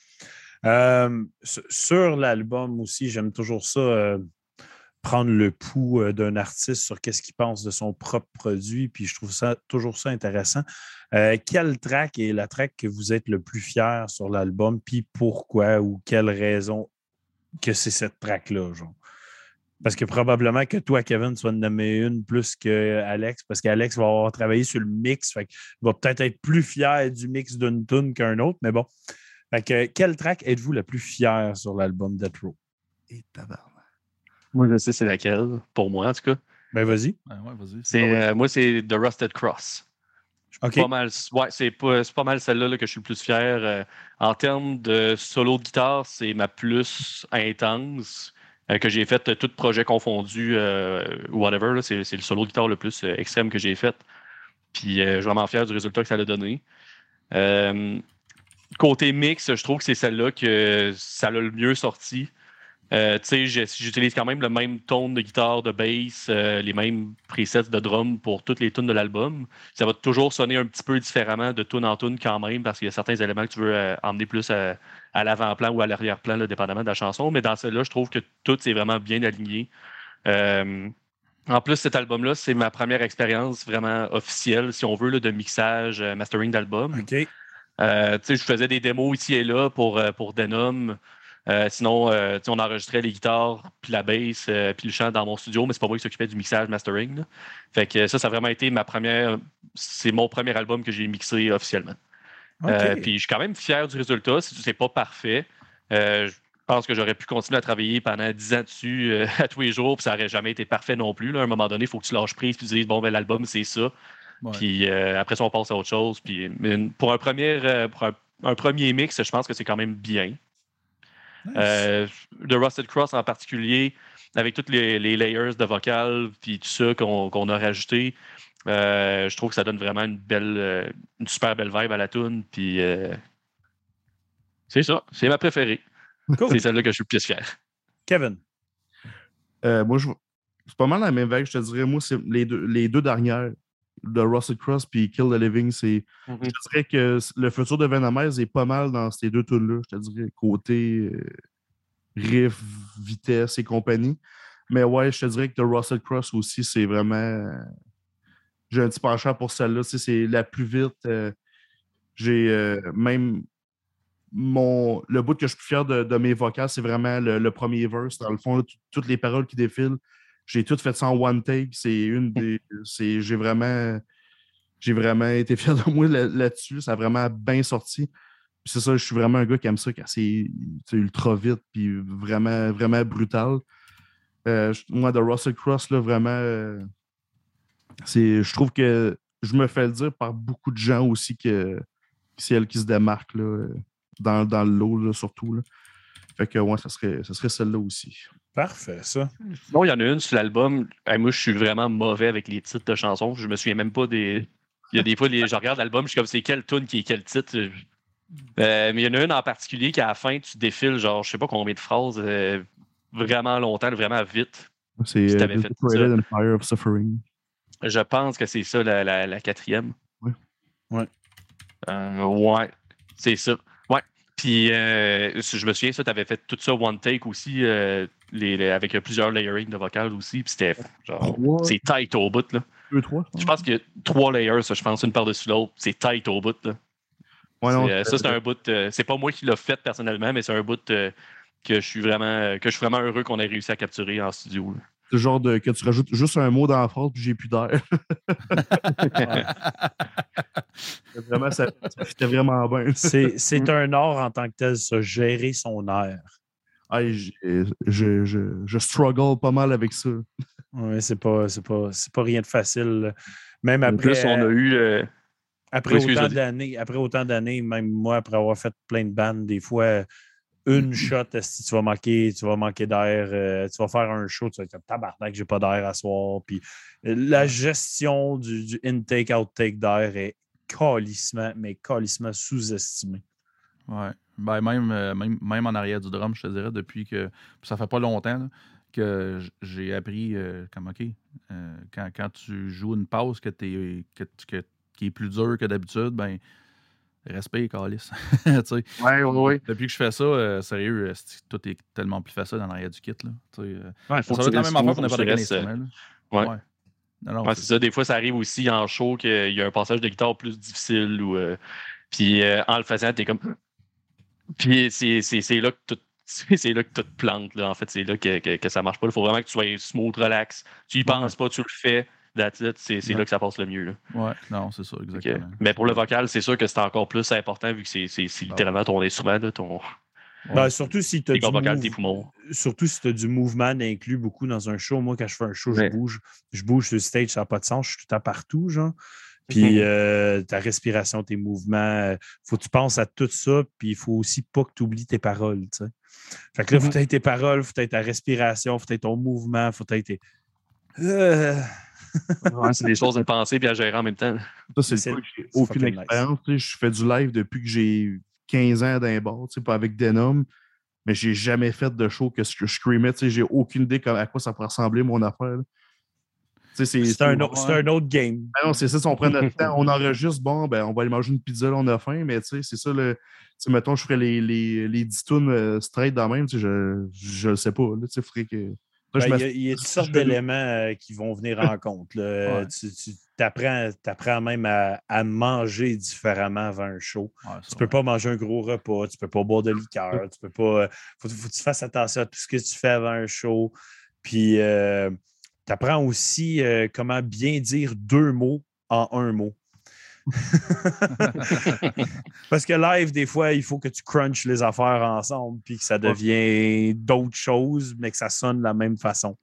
Euh, sur- sur l'album aussi, j'aime toujours ça, euh, prendre le pouls euh, d'un artiste sur qu'est-ce qu'il pense de son propre produit, puis je trouve ça toujours ça intéressant. Euh, quelle track est la track que vous êtes le plus fier sur l'album, puis pourquoi ou quelle raison que c'est cette track-là, genre? Parce que probablement que toi, Kevin, tu vas nommer une plus que Alex, parce qu'Alex va avoir travaillé sur le mix, qu'il va peut-être être plus fier du mix d'une tune qu'un autre, mais bon. Fait que, quelle track êtes-vous le plus fier sur l'album Death Row? Et tabarnak. Moi, je sais c'est laquelle, pour moi en tout cas. Ben, vas-y. Ouais, vas-y. C'est, euh, moi, c'est The Rusted Cross. OK. Pas mal, ouais, c'est pas, c'est pas mal celle-là là, que je suis le plus fier. Euh, en termes de solo de guitare, c'est ma plus intense. euh, que j'ai fait, euh, tout projet confondu, euh, whatever. là, C'est c'est le solo de guitare le plus euh, extrême que j'ai fait. Puis euh, je suis vraiment fier du résultat que ça a donné. Euh, côté mix, je trouve que c'est celle-là que ça l'a le mieux sorti. Euh, j'utilise quand même le même tone de guitare, de bass, euh, les mêmes presets de drum pour toutes les tunes de l'album. Ça va toujours sonner un petit peu différemment de tune en tune quand même, parce qu'il y a certains éléments que tu veux euh, emmener plus à, à l'avant-plan ou à l'arrière-plan, dépendamment de la chanson. Mais dans celle-là, je trouve que tout est vraiment bien aligné. Euh, en plus, cet album-là, c'est ma première expérience vraiment officielle, si on veut, là, de mixage, euh, mastering d'album. OK. Euh, tu sais, je faisais des démos ici et là pour, euh, pour Denom. Euh, sinon, euh, on enregistrait les guitares, puis la bass, euh, puis le chant dans mon studio, mais c'est pas moi qui s'occupais du mixage, mastering. là. Fait que ça, ça a vraiment été ma première. C'est mon premier album que j'ai mixé officiellement. Puis je suis quand même fier du résultat. C'est pas parfait. Je pense que j'aurais pu continuer à travailler pendant 10 ans dessus à tous les jours, puis ça n'aurait jamais été parfait non plus. là. À un moment donné, il faut que tu lâches prise puis tu dises bon ben l'album c'est ça. Ouais. Puis après ça, on passe à autre chose. Puis pour un premier, pour un, un premier mix, je pense que c'est quand même bien. Nice. Euh, de Rusted Cross en particulier, avec toutes les, les layers de vocal puis tout ça qu'on a rajouté, euh, je trouve que ça donne vraiment une belle, euh, une super belle vibe à la tune. Puis euh, c'est ça, c'est ma préférée. Cool. C'est celle-là que je suis le plus fier. Kevin. Euh, moi, je... c'est pas mal la même vague, je te dirais. Moi, c'est les deux, les deux dernières de Russell Cross puis Kill the Living, c'est. Je te dirais que le futur de Venomez est pas mal dans ces deux tunes-là. Je te dirais côté euh, riff, vitesse et compagnie. Mais ouais, je te dirais que The Russell Cross aussi, c'est vraiment. J'ai un petit penchant pour celle-là. C'est la plus vite. euh, J'ai euh, même. Mon, le bout que je suis fier de, de mes vocals, c'est vraiment le, le premier verse. Dans le fond, là, toutes les paroles qui défilent, j'ai tout fait ça en one take. C'est une des. c'est- J'ai vraiment. J'ai vraiment été fier de moi là- là-dessus. ça a vraiment bien sorti. Puis c'est ça, je suis vraiment un gars qui aime ça tu sais, ultra vite puis vraiment, vraiment brutal. Euh, moi, de Russell Cross, là, vraiment, euh, c'est, je trouve que je me fais le dire par beaucoup de gens aussi que, que c'est elle qui se démarque là, dans, dans le lot, là, surtout. Là. Fait que ouais, ça serait, ça serait celle-là aussi. Parfait, ça. Sinon, il y en a une sur l'album. Hey, moi, je suis vraiment mauvais avec les titres de chansons. Je me souviens même pas des. Il y a des fois, les... je regarde l'album, je suis comme c'est quelle tune qui est quel titre? Euh, mais il y en a une en particulier qui, à la fin, tu défiles, genre, je sais pas combien de phrases, euh, vraiment longtemps, vraiment vite. C'est Si euh. Empire of Suffering. Je pense que c'est ça, la, la- la quatrième. Ouais. Ouais. Euh, ouais, c'est ça. Puis, euh, je me souviens, ça, tu avais fait tout ça one take aussi, euh, les, les- avec plusieurs layering de vocal aussi. Puis, c'était genre. C'est tight au bout, là. deux, trois. Je pense a trois layers, ça, je pense, une par-dessus l'autre. C'est tight au bout. Là. Ouais, non, euh, ça, c'est un bout. c'est pas moi qui l'ai fait personnellement, mais c'est un bout que je suis vraiment que je suis vraiment heureux qu'on ait réussi à capturer en studio. là. Le genre de que tu rajoutes juste un mot dans la phrase puis j'ai plus d'air. C'était vraiment, ça, vraiment bien. C'est c'est un art en tant que tel, ça, gérer son air. J'ai- je, je, je struggle pas mal avec ça. Ouais, c'est pas, c'est pas, c'est pas rien de facile. Même En après, plus, on a eu. euh, après Oui, autant d'années, après autant d'années, même moi, après avoir fait plein de bandes, des fois, une shot, si tu vas manquer, tu vas manquer d'air, euh, tu vas faire un show, tu vas être comme tabarnak, j'ai pas d'air à soir. Puis euh, la gestion du, du intake, outtake d'air est calissement, mais calissement sous-estimée. Ouais. Ben, même, euh, même, même en arrière du drum, je te dirais, depuis que. Ça fait pas longtemps là, que j'ai appris euh, comme OK. quand, quand tu joues une pause que tu- que- qui est plus dur que d'habitude, ben respect, sais, Ouais, ouais, ouais. Depuis que je fais ça, euh, sérieux, euh, tout est tellement plus facile en arrière du kit. Là? Euh, Ouais, faut ça que va être tu la même affaire pour n'importe quel euh, instrument. là. ouais. C'est- ça. Des fois, ça arrive aussi en show qu'il y a un passage de guitare plus difficile ou. euh, puis euh, en le faisant, t'es comme. Puis c'est là que tout. C'est là que tout te plante, là. En fait, c'est là que, que, que ça marche pas. Il faut vraiment que tu sois smooth, relax. Tu y penses pas, tu le fais. That's it. C'est là que ça passe le mieux. Là. ouais, non, c'est ça, exactement. mais pour le vocal, c'est sûr que c'est encore plus important vu que c'est Bah littéralement ton instrument, là, ton Ouais. Ben, surtout si tu as si tu as du mouvement inclus beaucoup dans un show. Moi, quand je fais un show, je bouge. Je bouge sur le stage, ça n'a pas de sens. Je suis tout le temps partout, genre. Puis euh, ta respiration, tes mouvements, euh, faut que tu penses à tout ça, puis il faut aussi pas que tu oublies tes paroles, tu sais. Fait que là, faut que tu tes paroles, faut tu ta respiration, faut tu ton mouvement, faut que tu tes... Euh, Ouais, c'est des choses à penser et à gérer en même temps. Ça, c'est C'est- le truc, j'ai c'est aucune nice. expérience. tu sais, Je fais du live depuis que j'ai 15 ans d'un sais, pas avec Denom, mais j'ai jamais fait de show que je screamais. tu sais, J'ai aucune idée comme- à quoi ça pourrait ressembler, mon affaire. là. Tu sais, C'est c'est un, autre- c'est un autre game. Ah non, c'est ça, si on prend notre temps, on enregistre, bon, ben, on va aller manger une pizza, là, on a faim, mais tu sais, c'est ça, le. Tu sais, mettons, je ferais les, les, les 10 tunes euh, straight dans même, tu sais, je, je le sais pas, là, faudrait que. Ben, Il y, a- il y a toutes sortes d'éléments euh, qui vont venir en compte. Ouais. Tu, tu apprends, même à, à manger différemment avant un show. Ouais, Tu peux ouais. pas manger un gros repas, tu peux pas boire de liqueur, tu peux pas. Faut, faut que tu fasses attention à tout ce que tu fais avant un show. Puis tu apprends aussi euh, comment bien dire deux mots en un mot. Parce que live, des fois, il faut que tu crunches les affaires ensemble, puis que ça devient d'autres choses, mais que ça sonne de la même façon.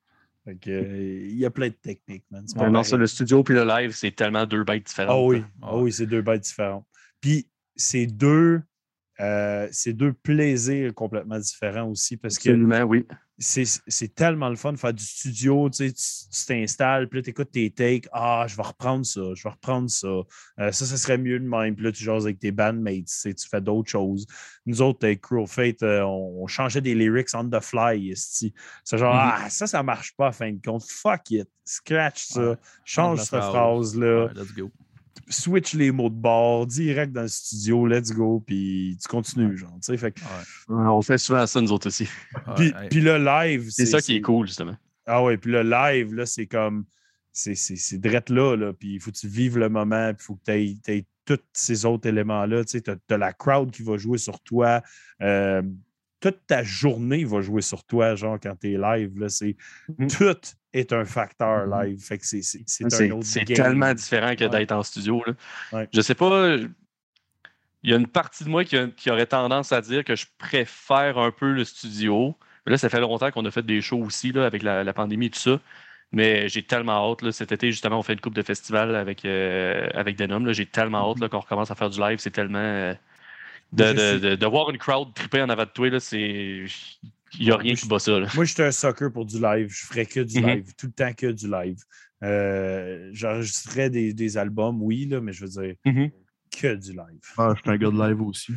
Fait que, euh, il y a plein de techniques, man. C'est pas non, ça, le studio puis le live, c'est tellement deux bêtes différentes. Ah oui, ah oui, c'est deux bêtes différentes. Puis c'est deux, euh, c'est deux plaisirs complètement différents aussi parce que Absolument, oui. C'est tellement le fun de faire du studio. Tu sais, tu tu t'installes, puis là, tu écoutes tes takes. Ah, je vais reprendre ça, je vais reprendre ça. Euh, ça, ça serait mieux de même. Puis là, tu jases avec tes bandmates, tu, sais, tu fais d'autres choses. Nous autres, avec Cruel Fate, euh, on, on changeait des lyrics on the fly. C'est genre, Mhm. ah, ça, ça marche pas à fin de compte. Fuck it. Scratch ça. Ouais. Change cette phrase. phrase-là Ouais, let's go. Switch les mots de bord direct dans le studio, let's go, puis tu continues, genre, tu sais. Fait que- Ouais. Ouais, On fait souvent ça, nous autres aussi. Puis, puis le live, C'est ça qui est cool, justement. Ah ouais, puis le live, là, c'est comme, c'est c'est- c'est drette là, là, puis il faut que tu vives le moment, puis il faut que tu aies, tous ces autres éléments-là, tu sais, tu as, la crowd qui va jouer sur toi, euh, toute ta journée va jouer sur toi, genre, quand tu es live, là, c'est, Mhm. tout est un facteur Mhm. live, fait que c'est c'est- c'est un C'est autre c'est game. tellement différent que Ouais. d'être en studio. Là. Ouais. Je sais pas. Il y a une partie de moi qui, a- qui aurait tendance à dire que je préfère un peu le studio. Là, ça fait longtemps qu'on a fait des shows aussi là, avec la, la pandémie et tout ça. Mais j'ai tellement hâte. Là, cet été, justement, on fait une coupe de festival avec, euh, avec Denom. J'ai tellement hâte là, qu'on recommence à faire du live. C'est tellement. euh, de, Je de, de- de voir une crowd triper en avant de toi, là, c'est. Il n'y a rien qui bat ça. là. Moi, j'étais un sucker pour du live. Je ferais que du Mhm. live, tout le temps que du live. Euh, J'enregistrerais des, des albums, oui, là, mais je veux dire Mhm. que du live. Ah, je suis un gars de live aussi.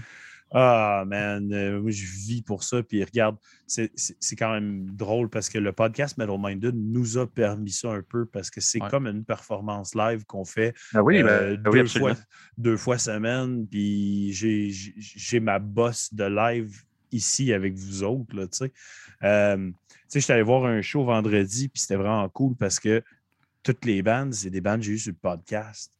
Ah, man, euh, moi, je vis pour ça. Puis regarde, c'est quand même drôle parce que le podcast Metal Minded nous a permis ça un peu parce que c'est Ouais. comme une performance live qu'on fait Ah oui, euh, ben, oui, deux, fois, deux fois semaine. Puis j'ai- ma bosse de live ici avec vous autres. Là, tu sais. Euh, tu sais, j'étais allé voir un show vendredi, puis c'était vraiment cool parce que toutes les bandes, c'est des bandes que j'ai eues sur le podcast.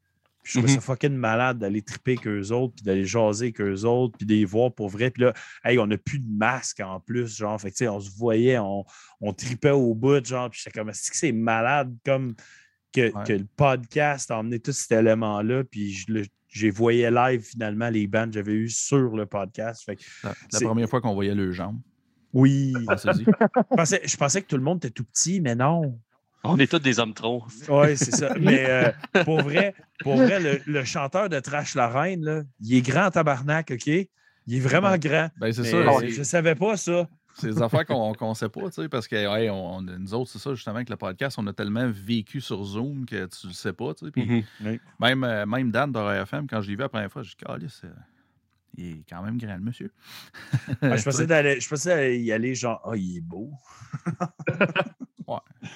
Puis je trouvais Mhm. ça fucking malade d'aller triper avec eux autres, puis d'aller jaser avec eux autres, puis de les voir pour vrai. Puis là, hey, on n'a plus de masque en plus, genre. Fait que, tu sais, on se voyait, on, on tripait au bout, genre. Puis j'étais comme, est-ce que c'est malade comme que, Ouais. que le podcast a emmené tout cet élément-là, puis je le- j'ai voyé live finalement les bandes que j'avais eues sur le podcast. Fait que, La, la première fois qu'on voyait le jambes. oui, Pensez-y. je pensais, je pensais que tout le monde était tout petit, mais non. On est tous des hommes troncs. Oui, c'est ça. Mais euh, pour vrai, pour vrai le, le chanteur de Trash la Reine, là, il est grand en tabarnak, OK? Il est vraiment Ouais. grand. Ben, c'est Mais, ça. c'est- je savais pas ça. C'est des affaires qu'on qu'on sait pas, tu sais, parce que hey, on, nous autres, c'est ça, justement, avec le podcast, on a tellement vécu sur Zoom que tu le sais pas, tu sais. Puis Mhm. Oui. même, euh, même Dan d'Horaire FM, quand je l'ai vu la première fois, j'ai dit, Calice, euh, il est quand même grand, le monsieur. Ah, je, pensais d'aller, je pensais y aller genre, ah, il est beau.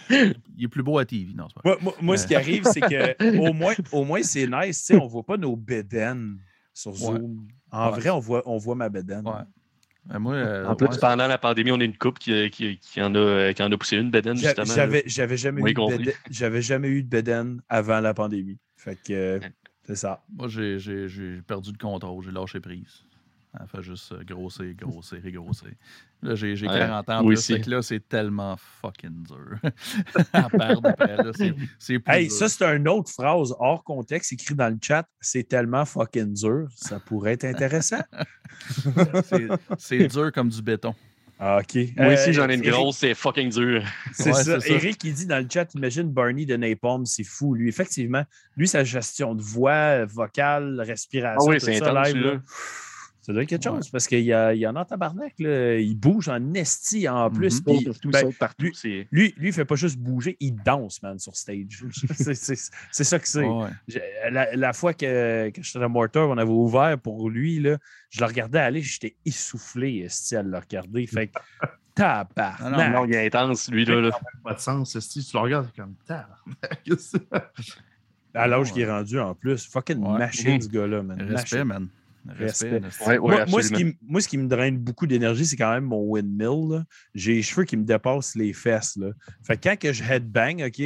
Il est plus beau à TV, non, c'est pas. Moi, moi- moi, ce qui arrive, c'est que au moins, au moins c'est nice. tu sais, On voit pas nos bédaines sur Zoom. En Ouais. vrai, on voit, on voit ma bédaine. Ouais. Ben, moi, euh, En plus, ouais, pendant la pandémie, on est une couple qui, qui, qui en, a, qui en a poussé une bedaine, J'a- justement. J'avais, j'avais jamais, Oui, bédaine- jamais eu de bédaine avant la pandémie. Fait que c'est ça. moi j'ai- j'ai j'ai perdu le contrôle, j'ai lâché prise. Elle fait juste euh, grossir, grossir et grossir. Là, j'ai j'ai Ouais, 40 ans. en moi plus, que là, c'est tellement fucking dur. à perdre après, là, c'est- c'est plus Hey, dur. ça, c'est une autre phrase hors contexte écrit dans le chat. C'est tellement fucking dur. Ça pourrait être intéressant. C'est- C'est dur comme du béton. Ah, OK. Moi aussi, Euh, j'en ai une Eric- grosse, c'est fucking dur. C'est Ouais, ça. c'est ça. Eric, il dit dans le chat, imagine Barney de Napalm, c'est fou. Lui, effectivement, lui, sa gestion de voix, vocale, respiration, Ah oui, tout c'est ça, intense, live, là. Ça doit être quelque chose parce qu'il y, y en a en tabarnak. Là. Il bouge en esti en plus. Mhm. puis, Partout, ben, saute partout, lui- lui, lui, il fait pas juste bouger, il danse, man, sur stage. c'est ça que c'est. Ouais. La, la fois que, que j'étais à Mortar, on avait ouvert pour lui, là, je le regardais aller, j'étais essoufflé esti, à le regarder. Fait que, tabarnak. Non, il est intense, lui, là. là. Pas de sens. Si tu le regardes, c'est comme. Tabarnak, qu'est-ce que c'est? À l'âge qu'il est rendu en plus. Fucking Ouais. machine, Mhm. ce gars-là, man. Respect, Machine. man. Respect. Respect. esti. Ouais, ouais, moi, moi, ce qui, moi, ce qui me draine beaucoup d'énergie, c'est quand même mon windmill. J'ai les cheveux qui me dépassent les fesses. Là. Fait que quand que je headbang, OK,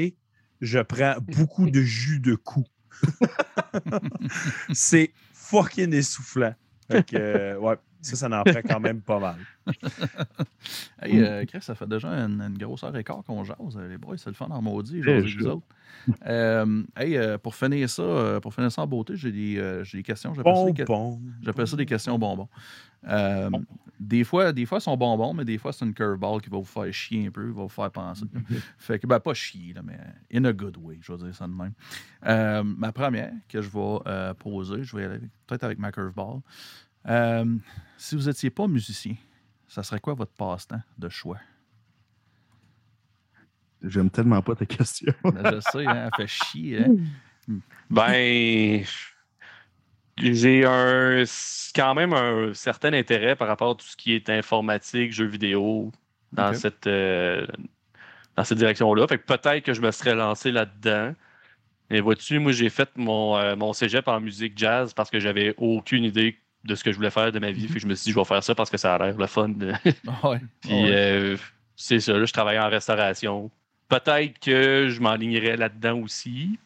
je prends beaucoup de jus de cou. c'est fucking essoufflant. Fait que, euh, ouais, ça, ça en prend quand même pas mal. Hey, euh, Chris, ça fait déjà une, une grosse heure et quart qu'on jase. euh, Les boys, c'est le fun en maudit. Avec vous autres. Euh, hey, euh, pour finir ça, euh, pour finir ça en beauté, j'ai des, euh, des questions. J'appelle ça, Bon, bon. ça des questions bonbons. Euh, des, fois, des fois, ils sont bonbons, mais des fois, c'est une curveball qui va vous faire chier un peu, va vous faire penser. fait que, ben, pas chier, là, mais in a good way, je vais dire ça de même. Euh, ma première que je vais euh, poser, je vais y aller peut-être avec ma curveball. Si vous n'étiez pas musicien, ça serait quoi votre passe-temps de choix? J'aime tellement pas ta question. Ben, je sais, hein, elle fait chier. Hein? Ben, j'ai un quand même un certain intérêt par rapport à tout ce qui est informatique, jeux vidéo, dans cette euh, dans cette direction-là. Fait que peut-être que je me serais lancé là-dedans. Mais vois-tu, moi j'ai fait mon, euh, mon cégep en musique jazz parce que j'avais aucune idée de ce que je voulais faire de ma vie. Fait que je me suis dit, je vais faire ça parce que ça a l'air le fun. de- Ouais, Puis ouais. euh, c'est ça, là, je travaillais en restauration. Peut-être que je m'enlignerais là-dedans aussi.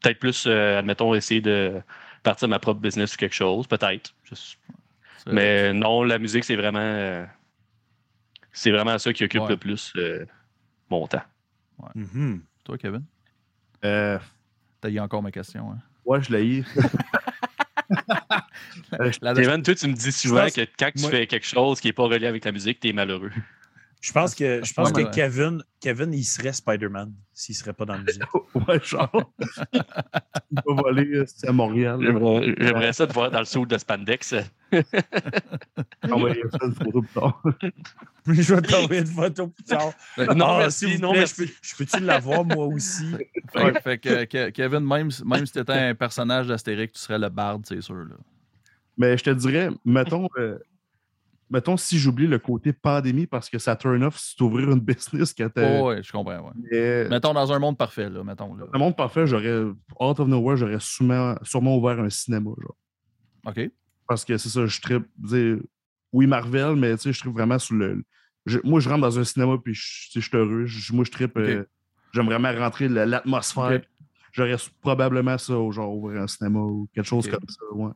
Peut-être plus, euh, admettons, essayer de partir ma propre business ou quelque chose. Peut-être. Mais non, la musique, c'est vraiment. euh, c'est vraiment ça qui occupe Ouais. le plus euh, mon temps. Mhm. Toi, Kevin, Euh, t'as eu encore ma question. Hein? ouais, je l'ai eu. La- Kevin, toi, tu me dis souvent que quand tu fais quelque chose qui n'est pas relié avec la musique, tu es malheureux. Je pense que, je pense que. Kevin, Kevin, il serait Spider-Man s'il serait pas dans la musique. ouais, genre. Il va voler euh, à Montréal. J'aimerais ça te voir dans le saut de Spandex. Envoyer ça une photo plus tard. je vais t'envoyer une photo plus tard. Non, Ah, merci, vous non, plaît, merci. Je, peux, je peux-tu l'avoir moi aussi? Fait, fait que, que- Kevin, même, si- même si tu étais un personnage d'Astérix, tu serais le barde, c'est sûr. Là. Mais je te dirais, mettons, euh, mettons si j'oublie le côté pandémie parce que ça turn off si t'ouvrir une business que t'as. Oh, ouais, je comprends. Ouais. Mais, Mettons dans un monde parfait, là, mettons. Là. le monde parfait, j'aurais, out of nowhere, j'aurais sûrement, sûrement ouvert un cinéma. Genre. OK. Parce que c'est ça, je tripe. Oui, Marvel, mais tu sais, je tripe vraiment sur le. je- moi, je rentre dans un cinéma puis je, tu je suis heureux. Je- moi, je tripe. Euh, J'aime vraiment rentrer la- l'atmosphère. J'aurais probablement ça, genre ouvrir un cinéma ou quelque chose comme ça. Ouais.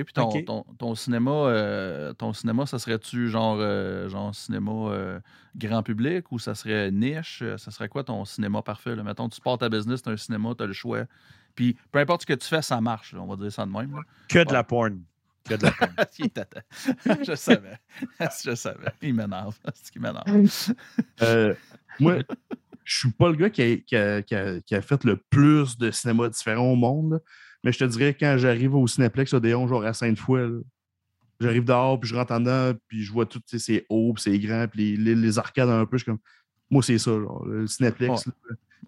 OK. Puis ton, ton, ton cinéma, euh, ton cinéma, ça serait-tu genre, euh, genre cinéma euh, grand public ou ça serait niche? Ça serait quoi ton cinéma parfait? Là? Mettons, tu pars ta business, tu as un cinéma, tu as le choix. Puis peu importe ce que tu fais, ça marche. là, on va dire ça de même. là. Que de la porn. Que de la porn. Je savais. je savais. Il m'énerve. C'est ce qui m'énerve. Euh, moi, je suis pas le gars qui a, qui a- qui a- qui a fait le plus de cinéma différents au monde. Mais je te dirais, quand j'arrive au Cinéplex Odéon, genre à Sainte-Foy, là, j'arrive dehors, puis je rentre en dedans, puis je vois tout, tu sais, c'est haut, puis c'est grand, puis les, les- les arcades un peu, je suis comme... Moi, c'est ça, genre, le Cinéplex, là,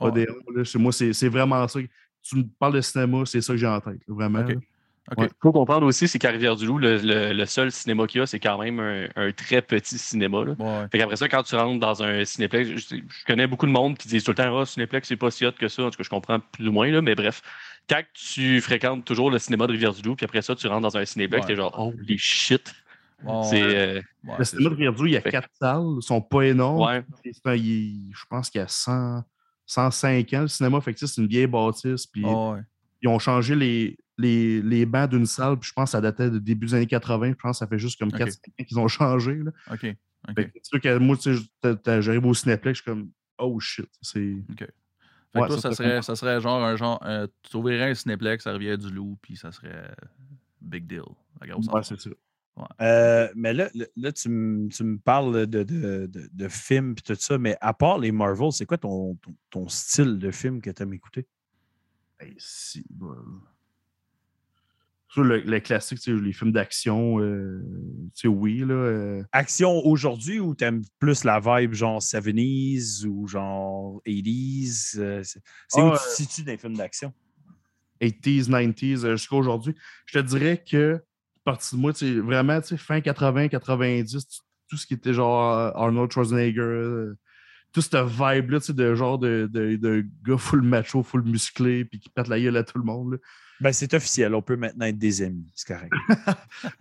Ouais. Odéon, là, c'est- moi, c'est c'est vraiment ça. Tu me parles de cinéma, c'est ça que j'ai en tête, là, vraiment. Faut comprendre aussi, c'est qu'à Rivière-du-Loup, le, le- le seul cinéma qu'il y a, c'est quand même un, un très petit cinéma. là. Ouais. Fait qu'après ça, quand tu rentres dans un cinéplex, je, je connais beaucoup de monde qui disent tout le temps Ah, cinéplex, c'est pas si hot que ça. En tout cas, je comprends plus ou moins, là, mais bref. Quand tu fréquentes toujours le cinéma de Rivière-du-Loup, puis après ça, tu rentres dans un cinéplex, Ouais. t'es genre, oh, les shit. Euh, ouais, Le cinéma de Rivière-du, il y a Fait- quatre salles, ils sont pas énormes. ouais. C'est un- il- je pense qu'il y a 100, 105 ans, le cinéma. Fait tu c'est une vieille bâtisse. Puis ils ont changé les, les, les bancs d'une salle. Puis je pense que ça datait de début des années 80. Je pense que ça fait juste comme Ok. 4-5 ans qu'ils ont changé. Là. OK. OK. Fait que c'est sûr que moi, tu sais, j'arrive au Cinéplex, je suis comme Oh shit. C'est. Fait que Ouais, toi, ça ça, serait ça serait genre un genre. euh, tu ouvrirais un Cinéplex à Rivière-du-Loup, puis ça serait big deal. La grosse Ouais, c'est ça. Euh, mais là, là, là, tu, me- tu me parles de, de, de, de films et tout ça, mais à part les Marvel, c'est quoi ton, ton, ton style de film que tu aimes écouter? Hey, si, bon. Le, le classique, tu les films d'action, euh, tu oui, là. euh, Action aujourd'hui ou t'aimes plus la vibe genre 70s ou genre 80s? euh, c'est c'est Ah, où euh, tu te situes dans les films d'action? 80s, 90s, euh, jusqu'à aujourd'hui. Je te dirais que, partie de moi, tu sais, vraiment, tu fin 80, 90, tu- tout ce qui était genre Arnold Schwarzenegger, tout cette vibe-là, tu sais, de genre de, de, de gars full macho, full musclé, puis qui pète la gueule à tout le monde. là. Ben, c'est officiel, on peut maintenant être des amis, c'est correct.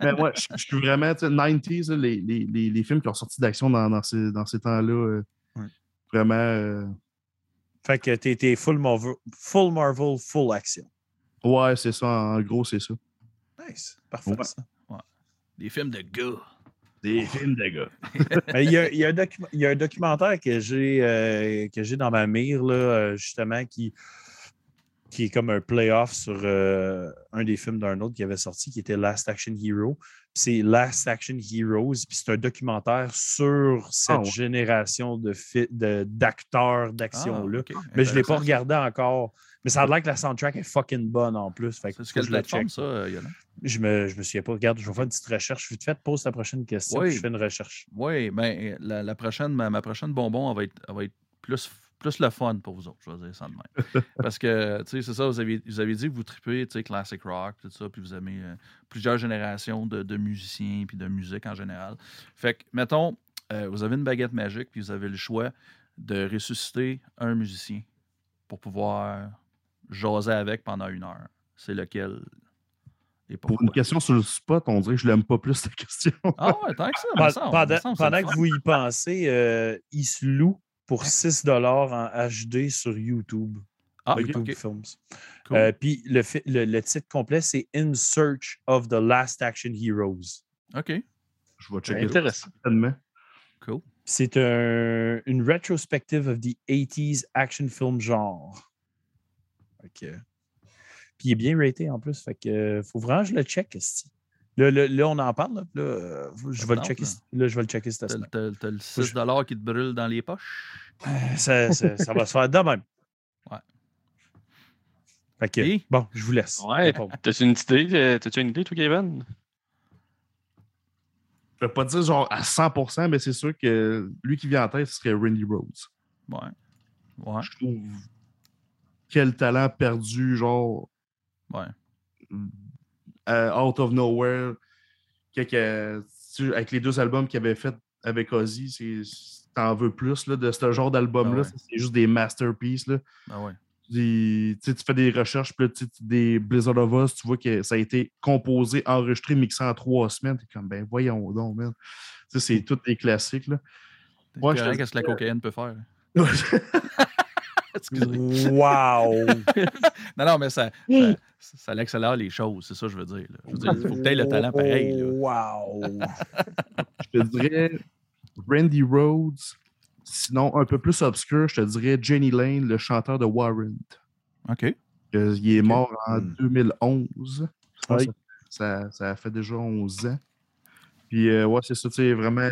Mais ouais, je je suis vraiment, tu sais, 90s, là, les, les, les, les films qui ont sorti d'action dans, dans ces, dans ces temps-là, euh, Ouais. vraiment. euh, fait que t'es t'es full Marvel, full Marvel, full action. ouais, c'est ça, en gros, c'est ça. Nice, parfait Ouais. ça. Des films de gars. Des films de gars. Il y, a, il y a un docu- il y a un documentaire que j'ai euh, que j'ai dans ma mire, là, justement, qui, qui est comme un playoff sur euh, un des films d'un autre qui avait sorti, qui était Last Action Hero. C'est Last Action Heroes, puis c'est un documentaire sur cette Ah génération de d'acteurs d'action-là. Ah, Mais je ne l'ai pas regardé encore. Mais ça a l'air que la soundtrack est fucking bonne en plus. Fait que C'est ce faut que je la check. ça, euh? Je me, je me souviens pas. Regarde, je vais faire une petite recherche vite fait. Pose ta prochaine question. Oui. puis Je fais une recherche. Oui, ben, la, la prochaine, ma, ma prochaine bonbon, elle va être, elle va être plus, plus le fun pour vous autres, je vais dire ça de même. Parce que, tu sais, c'est ça, vous avez, vous avez dit que vous tripez, tu sais, classic rock, tout ça, puis vous aimez euh, plusieurs générations de, de musiciens, puis de musique en général. Fait que, mettons, euh, vous avez une baguette magique, puis vous avez le choix de ressusciter un musicien pour pouvoir jaser avec pendant une heure. C'est lequel et Pour une question sur le spot, on dirait que je l'aime pas plus, cette question. Ah ouais, tant que ça, Pendant, me pendant- que vous y pensez, euh, il se loue pour 6 en HD sur YouTube. Ah, YouTube ok, Films. cool. Euh, Puis le, le, le titre complet, c'est In Search of the Last Action Heroes. OK, Je vais checker Intéressant. certainement. cool. C'est un- une retrospective of the 80s action film genre. Que- Puis il est bien raté en plus. Fait que faut vraiment que je le check. esti. Là, là, là, on en parle. Là, Là, euh, je vais le checker. là. Je vais le checker cette semaine. t'as- t'as le Faut que 6 qui te brûle dans les poches? Ça, ça- ça va se faire de même. Ouais. Fait que, Et? bon, je vous laisse. Ouais. T'as-tu une idée? euh, T'as-tu une idée, toi, Kevin? Je vais pas dire genre à 100%, mais c'est sûr que lui qui vient en tête, ce serait Randy Rhodes. Ouais. Ouais. Je trouve quel talent perdu, genre Ouais. Euh, out of nowhere. Que- que- avec les deux albums qu'il avait fait avec Ozzy, t'en veux plus là, de ce genre d'album-là. Ah ouais. C'est juste des masterpieces. Là. Ah ouais. Des- tu fais des recherches, puis des Blizzard of Us, tu vois que ça a été composé, enregistré, mixé en trois semaines. T'es comme, ben voyons donc, man. C'est tous des classiques. Là. Ouais, je te qu'est-ce que la cocaïne peut faire. Wow! Excusez. Non, non, mais ça, ça, ça accélère les choses, c'est ça que je veux dire. là. Je veux dire, il faut que tu aies le talent pareil. là. Wow! je te dirais Randy Rhodes. Sinon, un peu plus obscur, je te dirais Jenny Lane, le chanteur de Warrant. OK. Euh, Il est mort en Hmm. 2011. Je pense Oui. que Ça, ça fait déjà 11 ans. Puis, euh, ouais, c'est ça, tu sais, vraiment.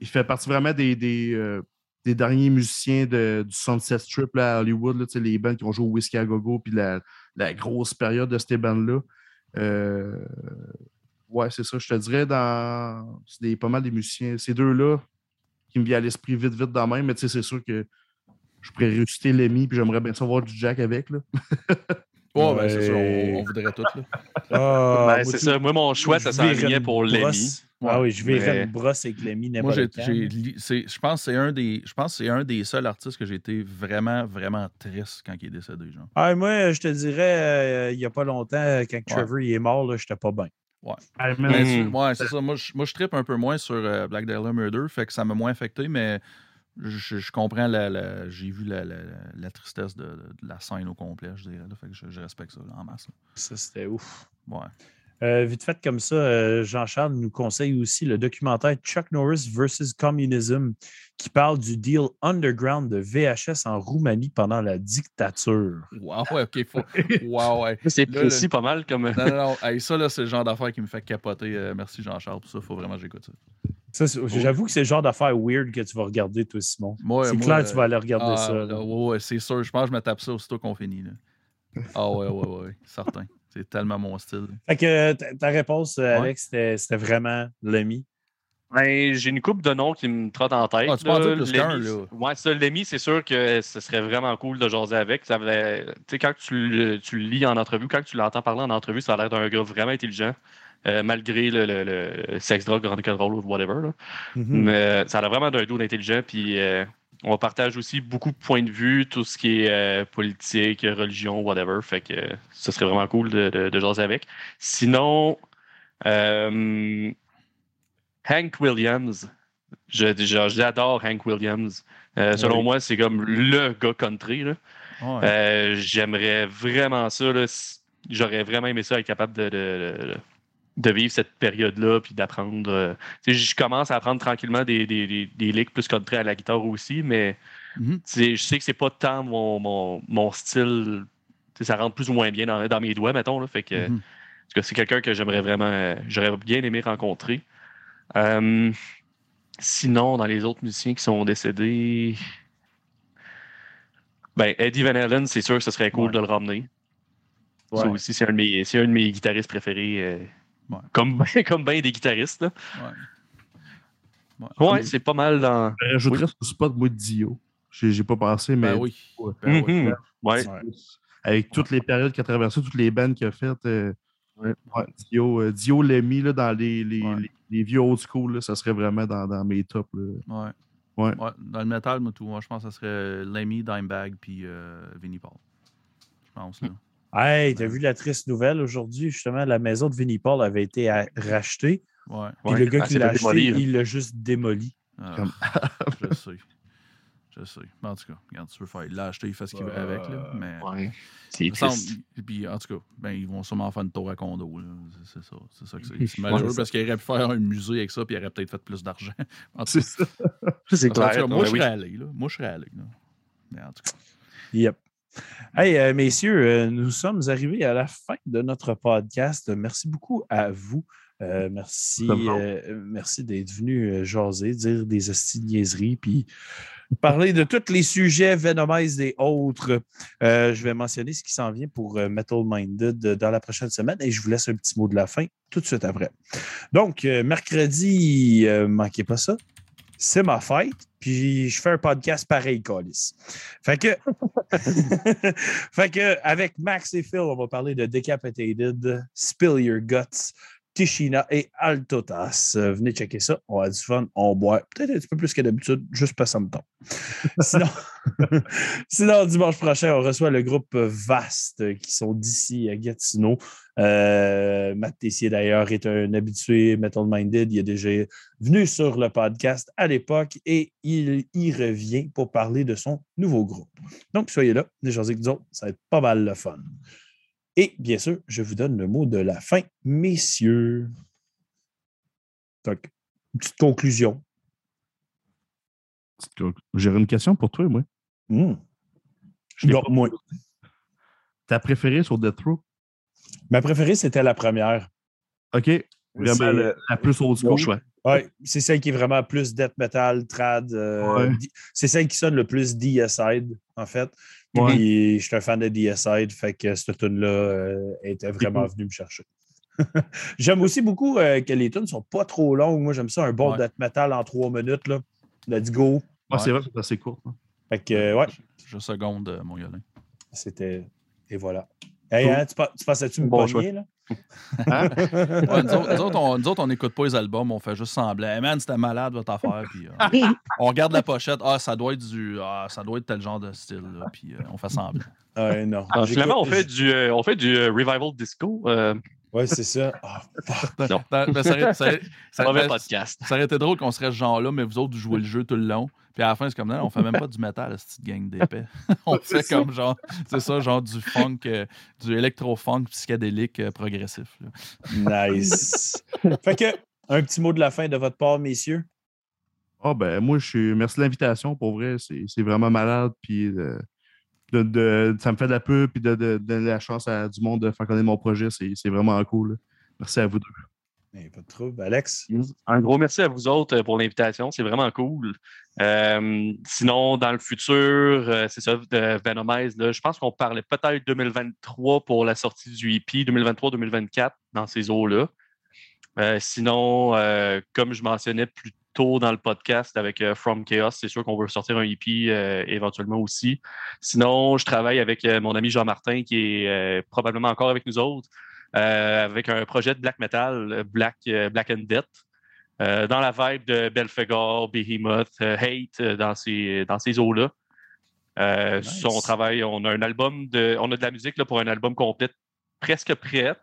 Il fait partie vraiment des, des, euh, des derniers musiciens de- du Sunset Strip là, à Hollywood, là, tu sais, les bands qui ont joué au Whiskey à Gogo, puis la, la grosse période de ces bandes-là. Euh, ouais, c'est ça, je te dirais, dans. C'est des- pas mal des musiciens. Ces deux-là qui me viennent à l'esprit vite, vite dans même, mais tu sais, c'est sûr que je pourrais réussiter Lemmy, puis j'aimerais bien savoir du Jack avec. Là. Ouais, ben, c'est ça, on, on voudrait tout. Là. Ah, Ben, moi, c'est ça. Moi, mon choix, ça s'enlignait pour Lemmy. Ah oui, je verrais Mais- une brosse avec Lemmy Moi, j'ai, je pense que c'est un des, je pense que c'est un des seuls artistes que j'ai été vraiment, vraiment triste quand il est décédé, genre. Ah, moi, je te dirais, euh, il n'y a pas longtemps, quand Trevor il est mort, là, j'étais pas bien. Mm. tu- ouais, c'est ça. Moi, je, moi, je trippe un peu moins sur euh, Black Dahlia Murder, fait que ça m'a moins affecté, mais je, je comprends la, la- j'ai vu la, la- la tristesse de, de la scène au complet, je dirais. là. fait que je, je respecte ça là, en masse. là. Ça, c'était ouf. Ouais. Euh, vite fait comme ça, euh, Jean-Charles nous conseille aussi le documentaire Chuck Norris versus Communism qui parle du deal underground de VHS en Roumanie pendant la dictature. Wow, ouais, ok. Faut... Wow, ouais. C'est Là, précis le- pas mal comme. Non, non, non. Hey, ça, là, c'est le genre d'affaire qui me fait capoter. Euh, merci, Jean-Charles. Pour ça, faut vraiment que j'écoute ça. J'avoue que c'est le genre d'affaire weird que tu vas regarder, toi, Simon. Moi, c'est clair que tu vas aller regarder Ah, ça. là. là, ouais, ouais, c'est sûr. Je pense que je me tape ça aussitôt qu'on finit. Là. Ah, ouais, ouais, ouais, ouais, certain. C'est tellement mon style. Fait que euh, ta, réponse, euh, Ouais. Alex, c'était c'était vraiment l'ami. Ben, j'ai une coupe de noms qui me trottent en tête. Ah, tu là. plus Lemmy, là? Ouais, ça, Lemmy, c'est sûr que ce serait vraiment cool de jaser avec. Ça avait- Tu sais, quand tu le, tu le lis en entrevue, quand tu l'entends parler en entrevue, ça a l'air d'un gars vraiment intelligent, euh, malgré le, le, le sex, drogue, rock'n'roll ou whatever. là. Mhm. Mais euh, ça a l'air vraiment d'un dude intelligent. Puis euh, on partage aussi beaucoup de points de vue, tout ce qui est euh, politique, religion, whatever. Fait que euh, ce serait vraiment cool de, de, de jaser avec. Sinon, euh, Hank Williams. J'adore Hank Williams. Euh, selon Oui. moi, c'est comme le gars country. Ouais. Euh, J'aimerais vraiment ça. J'aurais vraiment aimé ça être capable de, de, de vivre cette période-là puis d'apprendre. euh, je commence à apprendre tranquillement des, des, des, des licks plus country à la guitare aussi, mais Mhm. je sais que c'est pas tant mon, mon, mon style. Ça rentre plus ou moins bien dans, dans mes doigts, mettons. Là, fait que, Mhm. que c'est quelqu'un que j'aimerais vraiment. euh, J'aurais bien aimé rencontrer. Euh, sinon, dans les autres musiciens qui sont décédés. Ben, Eddie Van Halen, c'est sûr que ce serait cool Ouais. de le ramener. Ça aussi, c'est un, de mes- c'est un de mes guitaristes préférés. euh, Ouais. Comme, comme bien des guitaristes. Là. Ouais. Ouais, c'est pas mal dans. Je rajouterais sur le spot, moi, Dio. J'ai j'ai pas pensé, mais Ben oui. Ben oui. Mhm. Ouais. avec toutes les périodes qu'il a traversées, toutes les bandes qu'il a faites, euh, Dio, euh, Dio Lemmy, là, dans les, les, Ouais. les- les vieux old school, là, ça serait vraiment dans, dans mes tops. là. Ouais. Ouais. Dans le métal, moi, tout, moi, je pense que ce serait Lemmy, Dimebag, puis euh, Vinnie Paul. Je pense, là. Hey, t'as vu la triste nouvelle aujourd'hui? Justement, la maison de Vinnie Paul avait été à- rachetée. Ouais. Puis Ouais, le gars qui l'a acheté, démolir. il l'a juste démoli. Ah, Comme- je sais. Je sais. Mais en tout cas, regarde, tu veux faire. Il l'a acheté, il fait ce qu'il veut avec, là. Mais. Ouais. C'est semble- triste. et puis, en tout cas, ben, ils vont sûrement faire une tour à condo. C'est- ça. C'est ça que c'est. C'est malheureux parce qu'il aurait pu faire un musée avec ça, puis il aurait peut-être fait plus d'argent. En tout C'est cas, ça. C'est cas, clair. moi, je serais allé. Là. Moi, je serais allé. Là. Mais en tout cas. Yep. Hey, euh, messieurs, euh, nous sommes arrivés à la fin de notre podcast. Merci beaucoup à vous. Euh, merci euh, merci d'être venu jaser, dire des hosties de niaiseries, puis parler de tous les sujets Venomize et autres. Euh, je vais mentionner ce qui s'en vient pour Metal Minded dans la prochaine semaine et je vous laisse un petit mot de la fin tout de suite après. Donc, mercredi, manquez pas ça. C'est ma fête, puis je fais un podcast pareil, Colis. Fait que, fait que, avec Max et Phil, on va parler de Decapitated, Spill Your Guts, Tishina et Altotas. Euh, venez checker ça. On a du fun. On boit peut-être un petit peu plus que d'habitude, juste que ça me tombe. Sinon, sinon, dimanche prochain, on reçoit le groupe Vast qui sont d'ici à Gatineau. Euh, Matt Tessier, d'ailleurs, est un habitué Metal Minded. Il est déjà venu sur le podcast à l'époque et il y revient pour parler de son nouveau groupe. Donc, soyez là, déjà avec nous autres, ça va être pas mal le fun. Et bien sûr, je vous donne le mot de la fin, messieurs. Donc, une petite conclusion. J'aurais une question pour toi, moi. Hmm. Je pas moi, Ta préférée sur Death Row? ma préférée, c'était la première. OK. Vraiment la, la plus old Bon school. choix. Ouais, c'est celle qui est vraiment plus death metal, trad. euh, Ouais. C'est celle qui sonne le plus DSide, en fait. Ouais. Puis je suis un fan de DSide, fait que cette tune-là euh, était vraiment venue me chercher. J'aime aussi beaucoup euh, que les tunes ne sont pas trop longues. Moi, j'aime ça, un bon Ouais. death metal en trois minutes. Là. Let's go. Ah, C'est vrai que c'est assez court. hein. Fait que, euh, ouais, Je seconde, euh, mon gars. c'était. Et voilà. Hey, hein, tu, tu pensais-tu me Bon pogner, là? Hein? Ouais, nous, autres, nous autres, on nous autres, on n'écoute pas les albums, on fait juste sembler. Hey man, c'était malade votre affaire. Puis, euh, on regarde la pochette. Ah, ça doit être du. Ah, ça doit être tel genre de style. là, Puis euh, on fait semblant. Ouais, non. Ah, finalement, on fait du, euh, on fait du euh, revival disco. euh, Ouais, c'est ça. Ah. Non. Ben, ben, ça, aurait, ça aurait- ça- Mauvais podcast. ça aurait été drôle qu'on serait ce genre-là, mais vous autres, vous jouez le jeu tout le long. Puis à la fin, c'est comme, non, on fait même pas du métal, cette petite gang d'épais. on C'est fait comme genre, c'est ça, genre du funk, euh, du électro-funk psychédélique euh, progressif. là. Nice. fait que, un petit mot de la fin de votre part, messieurs. Ah ben moi, je suis. Merci de l'invitation, pour vrai. C'est c'est vraiment malade. Puis euh, de, de- ça me fait de la pub puis de, de- de donner la chance à du monde de faire connaître mon projet. C'est c'est vraiment cool. là. Merci à vous deux. Pas de trouble. Alex? Un gros merci à vous autres euh, pour l'invitation. C'est vraiment cool. Euh, sinon, dans le futur, euh, c'est ça, de Venomize, là, je pense qu'on parlait peut-être 2023 pour la sortie du EP, 2023-2024 dans ces eaux-là. Sinon, comme je mentionnais plus tôt dans le podcast avec From Chaos, c'est sûr qu'on veut sortir un EP éventuellement aussi. Sinon, je travaille avec mon ami Jean-Martin qui est probablement encore avec nous autres. Euh, avec un projet de black metal, euh, Black, euh, black and Death, dans la vibe de Belphegor, Behemoth, Hate, dans ces, dans ces eaux-là. Euh, Nice. on travaille, on a un album de, on a de la musique là, pour un album complet presque prêt.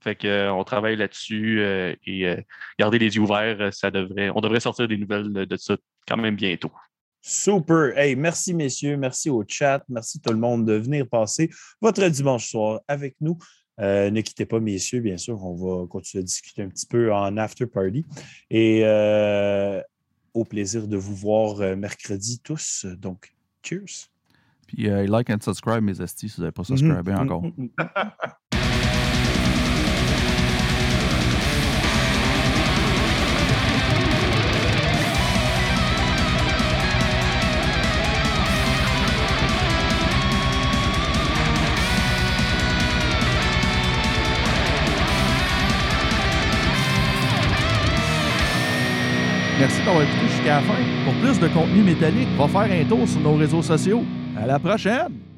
Fait que, euh, on travaille là-dessus euh, et gardez les yeux ouverts, ça devrait, on devrait sortir des nouvelles de ça quand même bientôt. Super. Hey, merci, messieurs. Merci au chat. Merci tout le monde de venir passer votre dimanche soir avec nous. Euh, ne quittez pas, messieurs, bien sûr. On va continuer à discuter un petit peu en after party. Et euh, au plaisir de vous voir euh, mercredi tous. Donc, cheers. Puis like and subscribe, mes estis, si vous n'avez pas subscribé Mhm. encore. Merci d'avoir écouté jusqu'à la fin. Pour plus de contenu métallique, va faire un tour sur nos réseaux sociaux. À la prochaine!